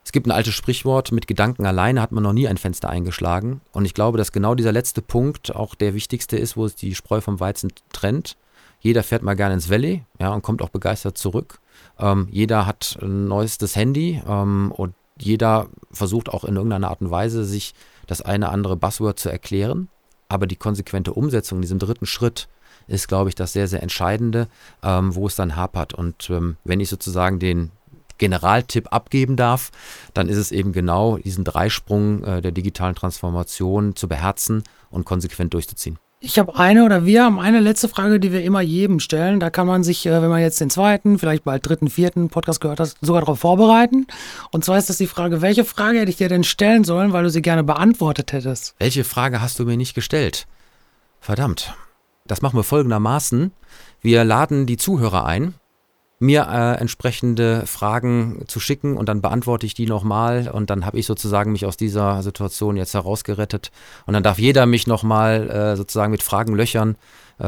Es gibt ein altes Sprichwort, mit Gedanken alleine hat man noch nie ein Fenster eingeschlagen. Und ich glaube, dass genau dieser letzte Punkt auch der wichtigste ist, wo es die Spreu vom Weizen trennt. Jeder fährt mal gerne ins Valley ja, und kommt auch begeistert zurück. Ähm, jeder hat ein neuestes Handy ähm, und jeder versucht auch in irgendeiner Art und Weise, sich das eine andere Buzzword zu erklären. Aber die konsequente Umsetzung in diesem dritten Schritt ist, glaube ich, das sehr, sehr Entscheidende, ähm, wo es dann hapert. Und ähm, wenn ich sozusagen den Generaltipp abgeben darf, dann ist es eben genau diesen Dreisprung äh, der digitalen Transformation zu beherzen und konsequent durchzuziehen. Ich habe eine oder wir haben eine letzte Frage, die wir immer jedem stellen. Da kann man sich, äh, wenn man jetzt den zweiten, vielleicht bald dritten, vierten Podcast gehört hat, sogar darauf vorbereiten. Und zwar ist das die Frage, welche Frage hätte ich dir denn stellen sollen, weil du sie gerne beantwortet hättest? Welche Frage hast du mir nicht gestellt? Verdammt. Das machen wir folgendermaßen. Wir laden die Zuhörer ein, mir äh, entsprechende Fragen zu schicken und dann beantworte ich die nochmal und dann habe ich sozusagen mich aus dieser Situation jetzt herausgerettet und dann darf jeder mich nochmal äh, sozusagen mit Fragen löchern,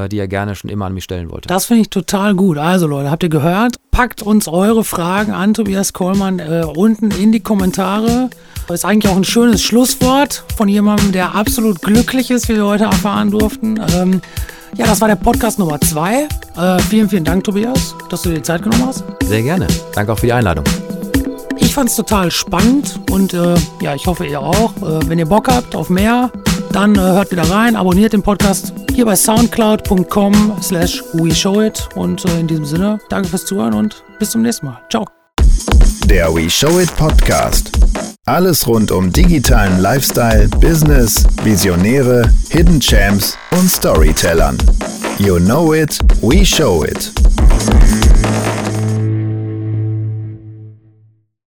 die er gerne schon immer an mich stellen wollte. Das finde ich total gut. Also Leute, habt ihr gehört? Packt uns eure Fragen an Tobias Kollmann äh, unten in die Kommentare. Das ist eigentlich auch ein schönes Schlusswort von jemandem, der absolut glücklich ist, wie wir heute erfahren durften. Ähm, ja, das war der Podcast Nummer zwei. Äh, vielen, vielen Dank, Tobias, dass du dir die Zeit genommen hast. Sehr gerne. Danke auch für die Einladung. Ich fand es total spannend und äh, ja, ich hoffe ihr auch. Äh, wenn ihr Bock habt auf mehr, dann äh, hört wieder rein, abonniert den Podcast hier bei soundcloud.com slash weshowit und äh, in diesem Sinne, danke fürs Zuhören und bis zum nächsten Mal. Ciao. Der We Show It Podcast. Alles rund um digitalen Lifestyle, Business, Visionäre, Hidden Champs und Storytellern. You know it, we show it.